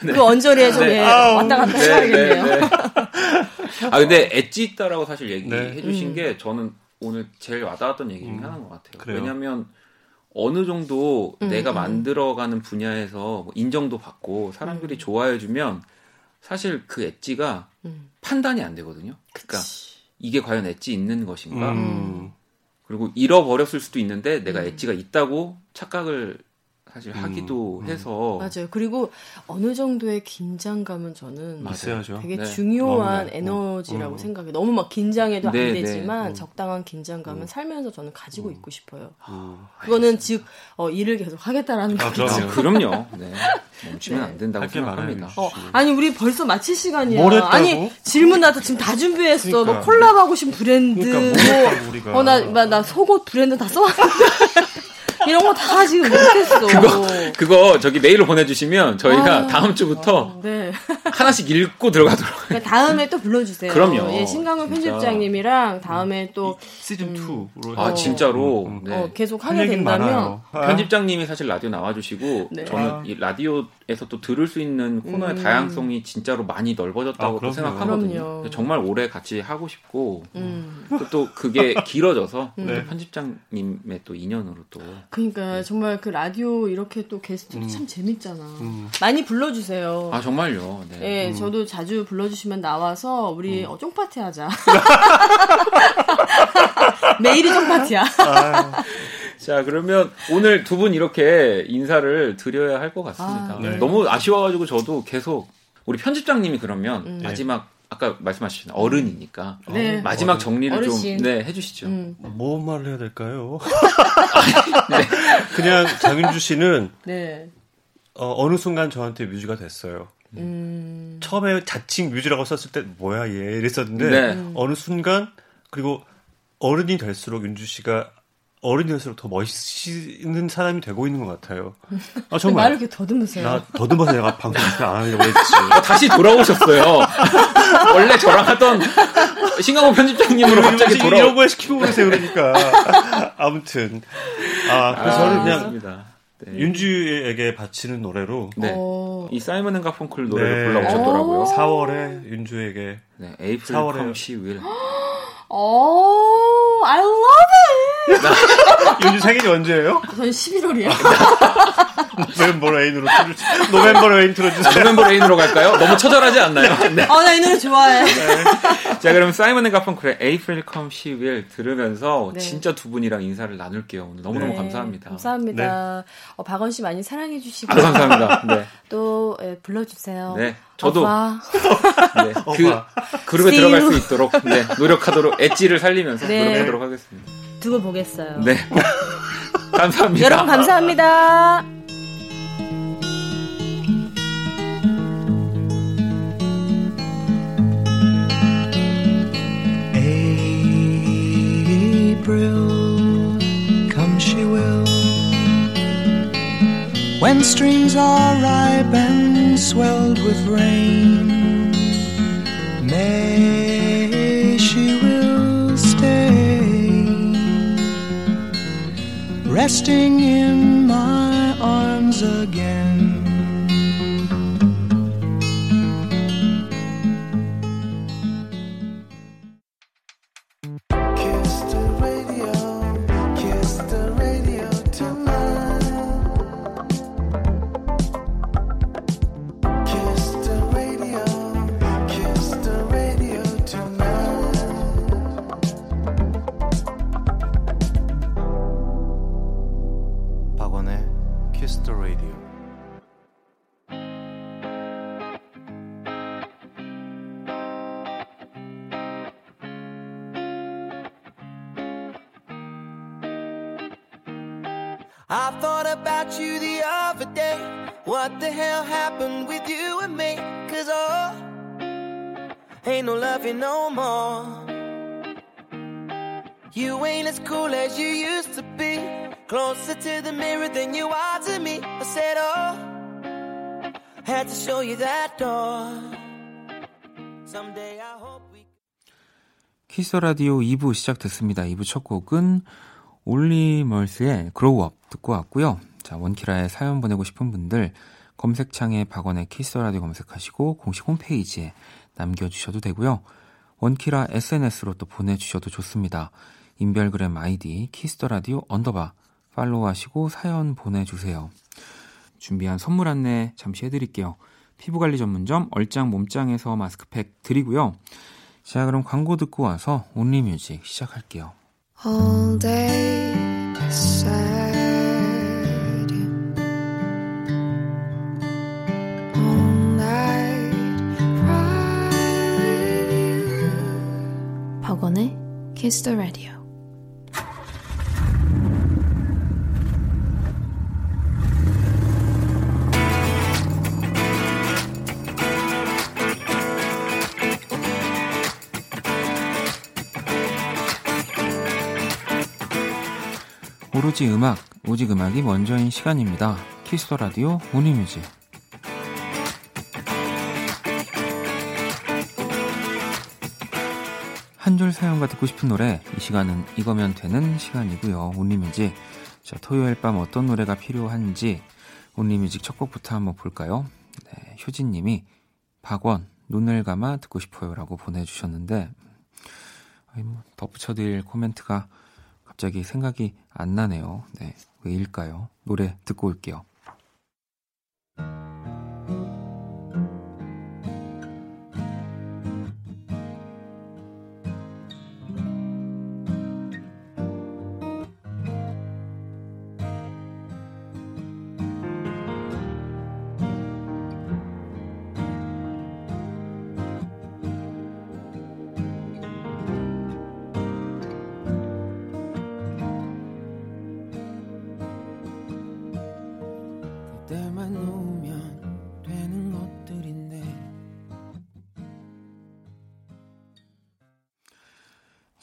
그 언저리에 좀 네. 예, 아우. 왔다 갔다 네, 해야겠네요. 네, 네. *laughs* 아 근데 엣지 있다라고 사실 얘기해 네. 주신 음. 게 저는 오늘 제일 와닿았던 얘기 중에 하나인 것 같아요. 그래요? 왜냐하면 어느 정도 음, 내가 음. 만들어가는 분야에서 뭐 인정도 받고 사람들이 음. 좋아해주면 사실 그 엣지가 음. 판단이 안 되거든요. 그러니까 이게 과연 엣지 있는 것인가? 음. 그리고 잃어버렸을 수도 있는데 내가 음. 엣지가 있다고 착각을 사실 하기도 음. 해서 맞아요. 그리고 어느 정도의 긴장감은 저는 맞아요. 있어야죠. 되게 네. 중요한 네. 에너지라고 음. 생각해요. 너무 막 긴장해도 네, 안 네. 되지만 음. 적당한 긴장감은 살면서 저는 가지고 있고 싶어요. 음. 그거는 즉 어, 일을 계속 하겠다라는 아, 거죠. 그럼요. 그럼요. 네. 멈추면 네. 안 된다고 생각합니다. 어, 씨. 아니 우리 벌써 마칠 시간이야. 뭘 했다고? 아니 질문 나도 지금 다 준비했어. 뭐 그러니까. 콜라보 하고 싶은 브랜드, 그러니까 뭘 뭐, 했다고, 우리가. 어, 나, 나, 나 속옷 브랜드 다 써왔는데. 이런 거 다 지금 못했어. 그거 그거 저기 메일로 보내주시면 저희가 아. 다음 주부터 네. 하나씩 읽고 들어가도록. 그러니까 다음에 또 불러주세요. 그럼요. 예, 신강훈. 편집장님이랑 다음에 또 시즌 2로 아 진짜로. 음, 음. 네. 어, 계속 할 하게 된다면 많아요. 아. 편집장님이 사실 라디오 나와주시고 네. 저는 아. 이 라디오에서 또 들을 수 있는 코너의 음. 다양성이 진짜로 많이 넓어졌다고 아, 또. 생각하거든요. 그럼요. 정말 오래 같이 하고 싶고 음. 또, 또 그게 *laughs* 길어져서 또 네. 편집장님의 또 인연으로 또 그러니까 정말 그 라디오 이렇게 또 게스트도 음. 참 재밌잖아. 음. 많이 불러주세요. 아 정말요. 네. 예, 저도 자주 불러주시면 나와서 우리 음. 어, 쫑 파티 하자. *laughs* 매일이 쫑 파티야. 자 그러면 오늘 두 분 이렇게 인사를 드려야 할 것 같습니다. 아, 네. 너무 아쉬워가지고 저도 계속 우리 편집장님이 그러면 음. 마지막 아까 말씀하신 어른이니까 네. 마지막 어른. 정리를 어르신. 좀 네, 해주시죠. 음, 뭐 말을 해야 될까요? *laughs* 그냥 장윤주 씨는 네. 어, 느 순간 저한테 뮤즈가 됐어요. 음, 처음에 자칭 뮤즈라고 썼을 때 뭐야 얘 이랬었는데 네. 어느 순간 그리고 어른이 될수록 윤주 씨가 어른이 될수록 더 멋있는 사람이 되고 있는 것 같아요. 아 말을 정말 이렇게 더듬으세요. 나 더듬어서 내가 방송 안 하려고 했지. 어, *laughs* 다시 돌아오셨어요. 원래 저랑 하던 신강호 편집장님으로 갑자기 돌아. 이런 걸 시키고 그러세요 그러니까 아무튼 아 그래서 저는 그냥 맞습니다. 네. 윤주에게 바치는 노래로 네. 어, 이 사이먼 앤 가펑클 노래를 네. 불러오셨더라고요. 4월에 윤주에게 네, April 4월에 Come She Will. *gasps* 어, I love *laughs* 윤주 생일이 언제예요? 전 11월이에요. *laughs* November Rain으로 틀어주세요. November Rain 틀어주세요. November Rain으로 갈까요? 너무 처절하지 않나요? *laughs* 네. 어, 나 이 노래 좋아해. 자, 그럼 사이먼 앤 가펑클의 April Come She Will 들으면서 네. 진짜 두 분이랑 인사를 나눌게요. 오늘 너무너무 네, 감사합니다. 감사합니다. 어, 박원 씨 많이 사랑해 주시고 아, 감사합니다. 네. 또 예, 불러주세요. 네, 저도. 네, 그 그룹에 들어갈. 수 있도록 네, 노력하도록 엣지를 살리면서 네. 노력하도록 하겠습니다. 두고 보겠어요. 네. 감사합니다. 여러분 감사합니다. April, come she will. When streams are ripe and swelled with rain, May resting in my arms again. Closer to the mirror than you are to me. I said, oh, had to show you that door. Someday I hope we. Kiss the Radio 2부 시작됐습니다. 2부 첫 곡은 Olly Murs의 Grow Up 듣고 왔고요. 자, 원키라에 사연 보내고 싶은 분들 검색창에 박원의 Kiss the Radio 검색하시고 공식 홈페이지에 남겨주셔도 되고요. 원키라 SNS로 또 보내주셔도 좋습니다. 인별그램 아이디 Kiss the Radio 언더바 팔로우하시고 사연 보내주세요. 준비한 선물 안내 잠시 해드릴게요. 피부관리 전문점 얼짱 몸짱에서 마스크팩 드리고요. 자, 그럼 광고 듣고 와서 Only Music 시작할게요. All day sad. All night cry with you. 박원의 Kiss the Radio. 오로지 음악, 오직 음악이 먼저인 시간입니다. 키스터 라디오 온리뮤직. 한 줄 사연과 듣고 싶은 노래, 이 시간은 이거면 되는 시간이고요. 온리뮤직. 자, 토요일 밤 어떤 노래가 필요한지 온리뮤직 첫 곡부터 한번 볼까요? 네, 효진님이 박원 눈을 감아 듣고 싶어요라고 보내주셨는데 뭐 덧붙여드릴 코멘트가 갑자기 생각이 안 나네요. 네, 왜일까요? 노래 듣고 올게요.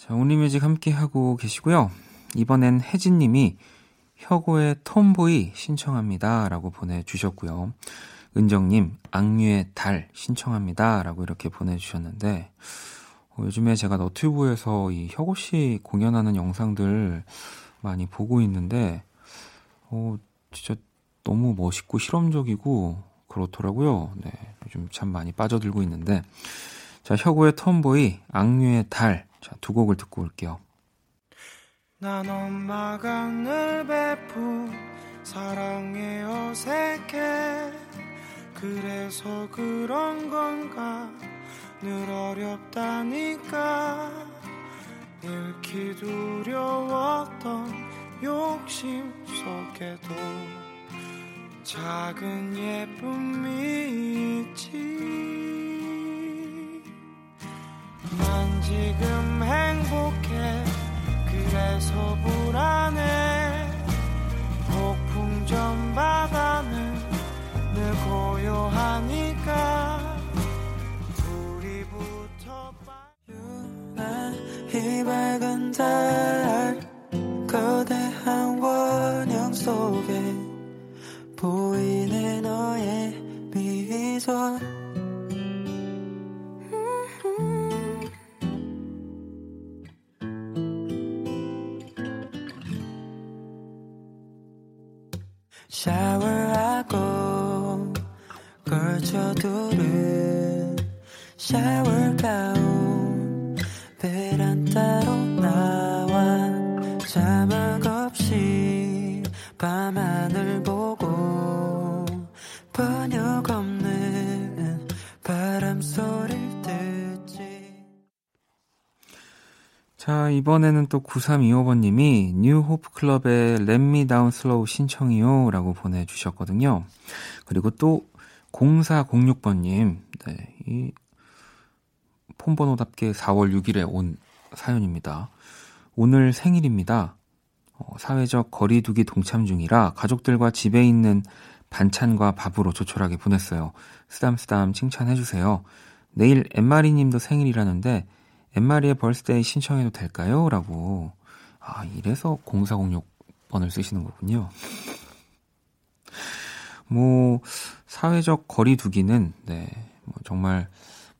자, 온리뮤직 함께 하고 계시고요. 이번엔 혜진님이 혁오의 톰보이 신청합니다. 라고 보내주셨고요. 은정님, 악뮤의 달 신청합니다. 라고 이렇게 보내주셨는데, 어, 요즘에 제가 너튜브에서 이 혁오 씨 공연하는 영상들 많이 보고 있는데, 어, 진짜 너무 멋있고 실험적이고 그렇더라고요. 네, 요즘 참 많이 빠져들고 있는데, 자, 혁오의 톰보이, 악뮤의 달. 자, 두 곡을 듣고 올게요. 난 엄마가 늘 베푼 사랑에 어색해. 그래서 그런 건가? 늘 어렵다니까. 잃기 두려웠던 욕심 속에도 작은 예쁨이 있지 난 지금 행복해. 그래서 불안해. 폭풍 전 바다는 늘 고요하니까. 우리 붙어 이 밝은 달 거대한 원형 속에 보이는 너의 미소 샤워하고 걸쳐두른 샤워 가 이번에는 또 9325번님이 New Hope Club의 Let Me Down Slow 신청이요. 라고 보내주셨거든요. 그리고 또 0406번님, 네, 이 폰번호답게 4월 6일에 온 사연입니다. 오늘 생일입니다. 어, 사회적 거리두기 동참 중이라 가족들과 집에 있는 반찬과 밥으로 조촐하게 보냈어요. 쓰담쓰담 칭찬해주세요. 내일 엠마리 님도 생일이라는데 엠마리의 벌스데이 신청해도 될까요? 라고 아 이래서 0406번을 쓰시는 거군요. 뭐 사회적 거리두기는 네, 뭐 정말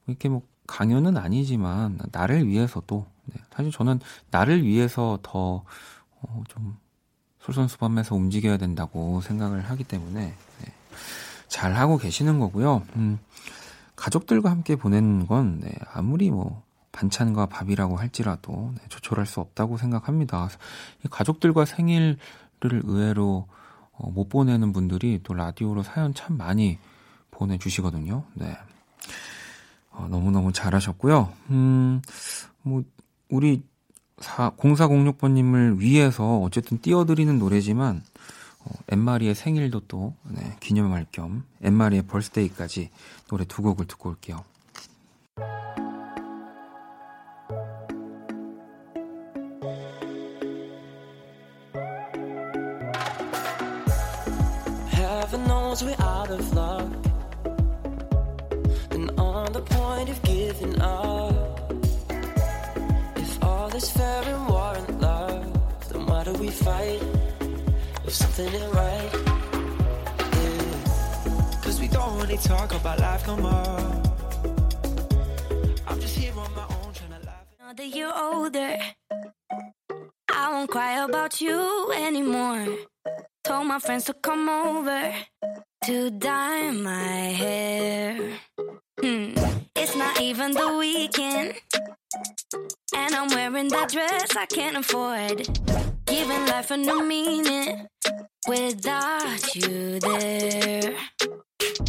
이렇게 뭐 강요는 아니지만 나를 위해서도 네, 사실 저는 나를 위해서 더 어, 좀 솔선수범해서 움직여야 된다고 생각을 하기 때문에 네, 잘 하고 계시는 거고요. 음, 가족들과 함께 보내는 건 네, 아무리 뭐 반찬과 밥이라고 할지라도 네, 조촐할 수 없다고 생각합니다. 이 가족들과 생일을 의외로 어, 못 보내는 분들이 또 라디오로 사연 참 많이 보내주시거든요. 네. 어, 너무너무 잘하셨고요. 음, 뭐, 우리 0406번님을 위해서 어쨌든 띄워드리는 노래지만, 어, 엠마리의 생일도 또, 네, 기념할 겸, 엠마리의 벌스데이까지 노래 두 곡을 듣고 올게요. Knows we're out of luck and on the point of giving up. If all is fair in war and love, then why do we fight if something ain't right? Yeah. Cause we don't really talk about life no more. I'm just here on my own trying to laugh. Another year older. I won't cry about you anymore. Told my friends to come over to dye my hair. Hmm. It's not even the weekend. And I'm wearing that dress I can't afford. Giving life a new meaning without you there.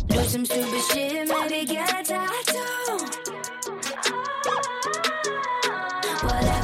Do some stupid shit, maybe get a tattoo. Whatever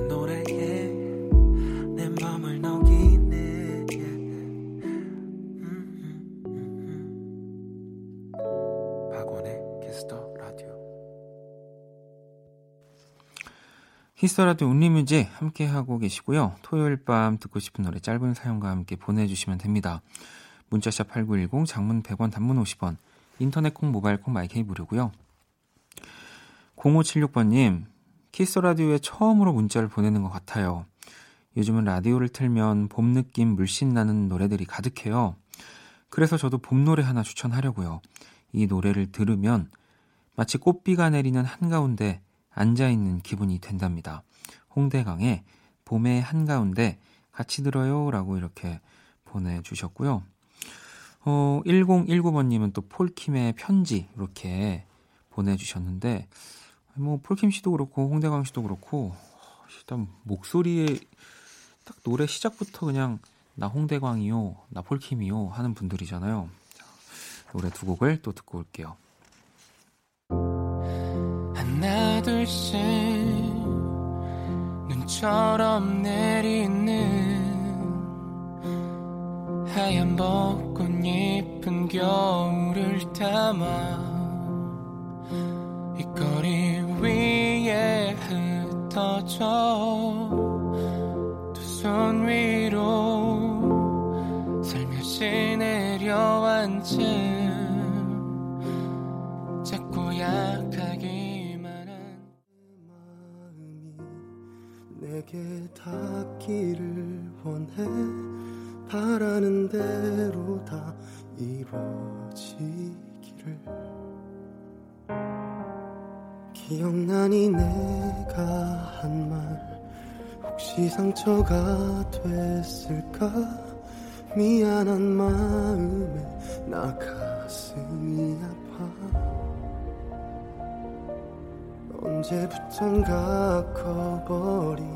히스터라디오 운리뮤직 함께 하고 계시고요. 토요일 밤 듣고 싶은 노래 짧은 사연과 함께 보내주시면 됩니다. 문자샵 8910, 장문 100원, 단문 50원, 인터넷 콩, 모바일 콩, 마이케이 무료고요. 0576번님, 키스터라디오에 처음으로 문자를 보내는 것 같아요. 요즘은 라디오를 틀면 봄 느낌 물씬 나는 노래들이 가득해요. 그래서 저도 봄 노래 하나 추천하려고요. 이 노래를 들으면 마치 꽃비가 내리는 한가운데 앉아있는 기분이 된답니다. 홍대강의 봄의 한가운데 같이 들어요. 라고 이렇게 보내주셨고요. 어, 1019번님은 또 폴킴의 편지 이렇게 보내주셨는데, 뭐, 폴킴 씨도 그렇고, 홍대강 씨도 그렇고, 일단 목소리에 딱 노래 시작부터 그냥 나 홍대광이요, 나 폴킴이요 하는 분들이잖아요. 자, 노래 두 곡을 또 듣고 올게요. 둘씩 눈처럼 내리는 하얀 벚꽃 잎은 겨울을 담아 이 거리 위에 흩어져 두 손 위로 살며시 내려앉은 내게 닿기를 원해 바라는 대로 다 이루어지기를. 기억나니 내가 한 말 혹시 상처가 됐을까? 미안한 마음에 나 가슴이 아파 언제부턴가 커버린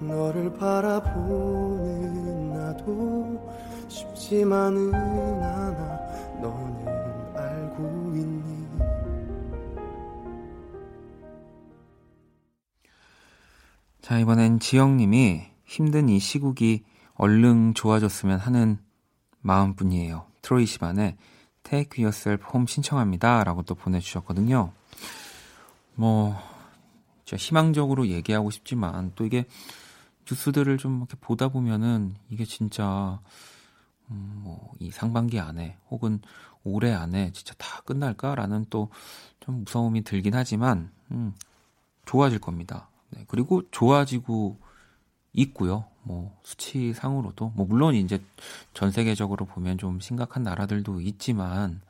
너를 바라보는 나도 쉽지만은 않아 너는 알고 있니 자, 이번엔 지영님이 힘든 이 시국이 얼른 좋아졌으면 하는 마음뿐이에요. 트로이 시반의 Take Yourself Home 신청합니다. 라고 또 보내주셨거든요. 뭐, 희망적으로 얘기하고 싶지만 또 이게 뉴스들을 좀 이렇게 보다 보면은 이게 진짜 음, 뭐이 상반기 안에 혹은 올해 안에 진짜 다 끝날까라는 또 좀 무서움이 들긴 하지만 음, 좋아질 겁니다. 네, 그리고 좋아지고 있고요. 뭐 수치상으로도 뭐 물론 이제 전 세계적으로 보면 좀 심각한 나라들도 있지만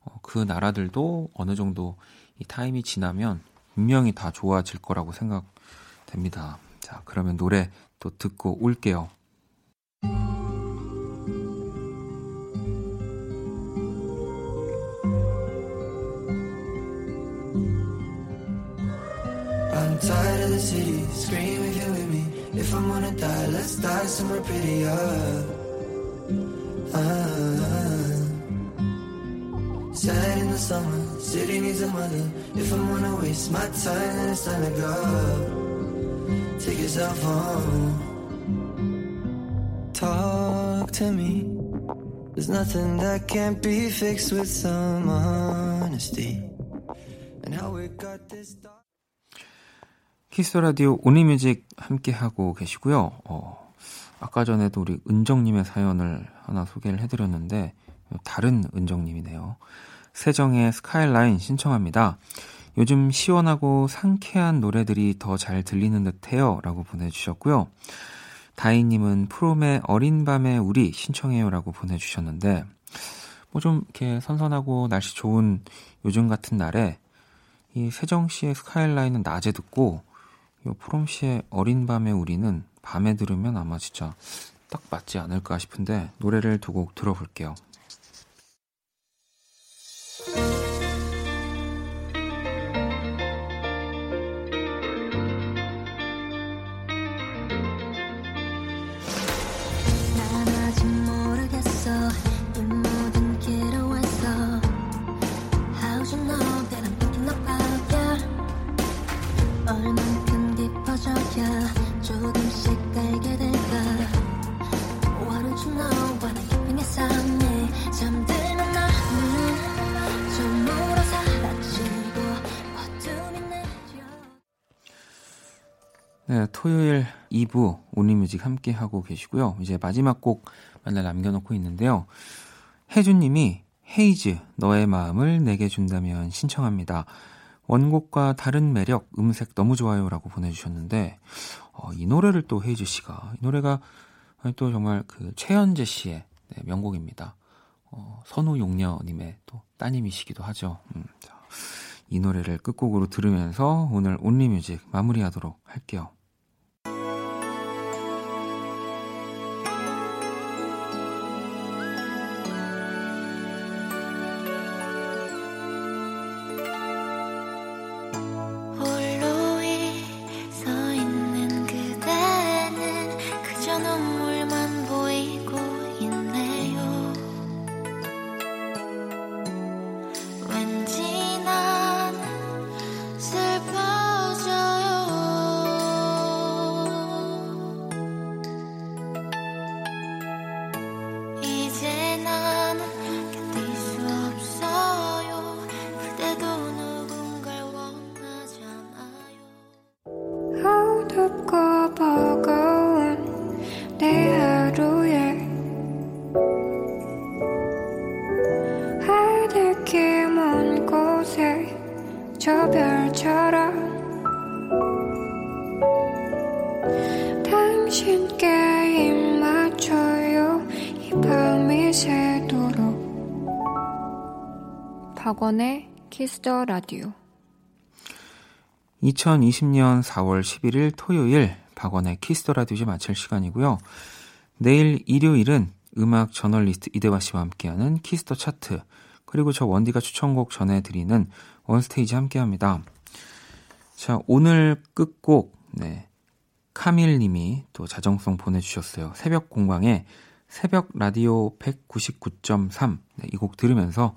어, 그 나라들도 어느 정도 이 타임이 지나면 분명히 다 좋아질 거라고 생각됩니다. 자, 그러면 노래 또 듣고 올게요. Somewhere prettier. Ah. Sad in the summer, city needs a mother. If I'm gonna waste my time, then it's time to go. Take yourself home. Talk to me. There's nothing that can't be fixed with some honesty. And how we got this dark. Kiss the Radio Only Music 함께 하고 계시고요. 어, 아까 전에도 우리 은정님의 사연을 하나 소개를 해드렸는데 다른 은정님이네요. 세정의 스카이라인 신청합니다. 요즘 시원하고 상쾌한 노래들이 더 잘 들리는 듯해요. 라고 보내주셨고요. 다희님은 프롬의 어린 밤의 우리 신청해요. 라고 보내주셨는데, 뭐 좀 이렇게 선선하고 날씨 좋은 요즘 같은 날에 이 세정 씨의 스카이라인은 낮에 듣고, 이 프롬 씨의 어린 밤의 우리는 밤에 들으면 아마 진짜 딱 맞지 않을까 싶은데, 노래를 두 곡 들어볼게요. 토요일 2부 온리뮤직 함께 하고 계시고요. 이제 마지막 곡 만날 남겨놓고 있는데요. 혜준님이 헤이즈 너의 마음을 내게 준다면 신청합니다. 원곡과 다른 매력, 음색 너무 좋아요라고 보내주셨는데, 어, 이 노래를 또 헤이즈 씨가, 이 노래가 또 정말 그 최현재 씨의 네, 명곡입니다. 어, 선우 용녀님의 또 따님이시기도 하죠. 음, 자, 이 노래를 끝곡으로 들으면서 오늘 온리뮤직 마무리하도록 할게요. Kiss the Radio 2020년 4월 11일 토요일 박원의 Kiss the Radio 마칠 시간이고요. 내일 일요일은 음악 저널리스트 이대화 씨와 함께하는 Kiss the Chart 그리고 저 원디가 추천곡 전해드리는 One Stage 함께합니다. 자 오늘 끝곡 네 카밀 님이 또 자정송 보내주셨어요. 새벽공방의 새벽 라디오 199.3 네, 이곡 들으면서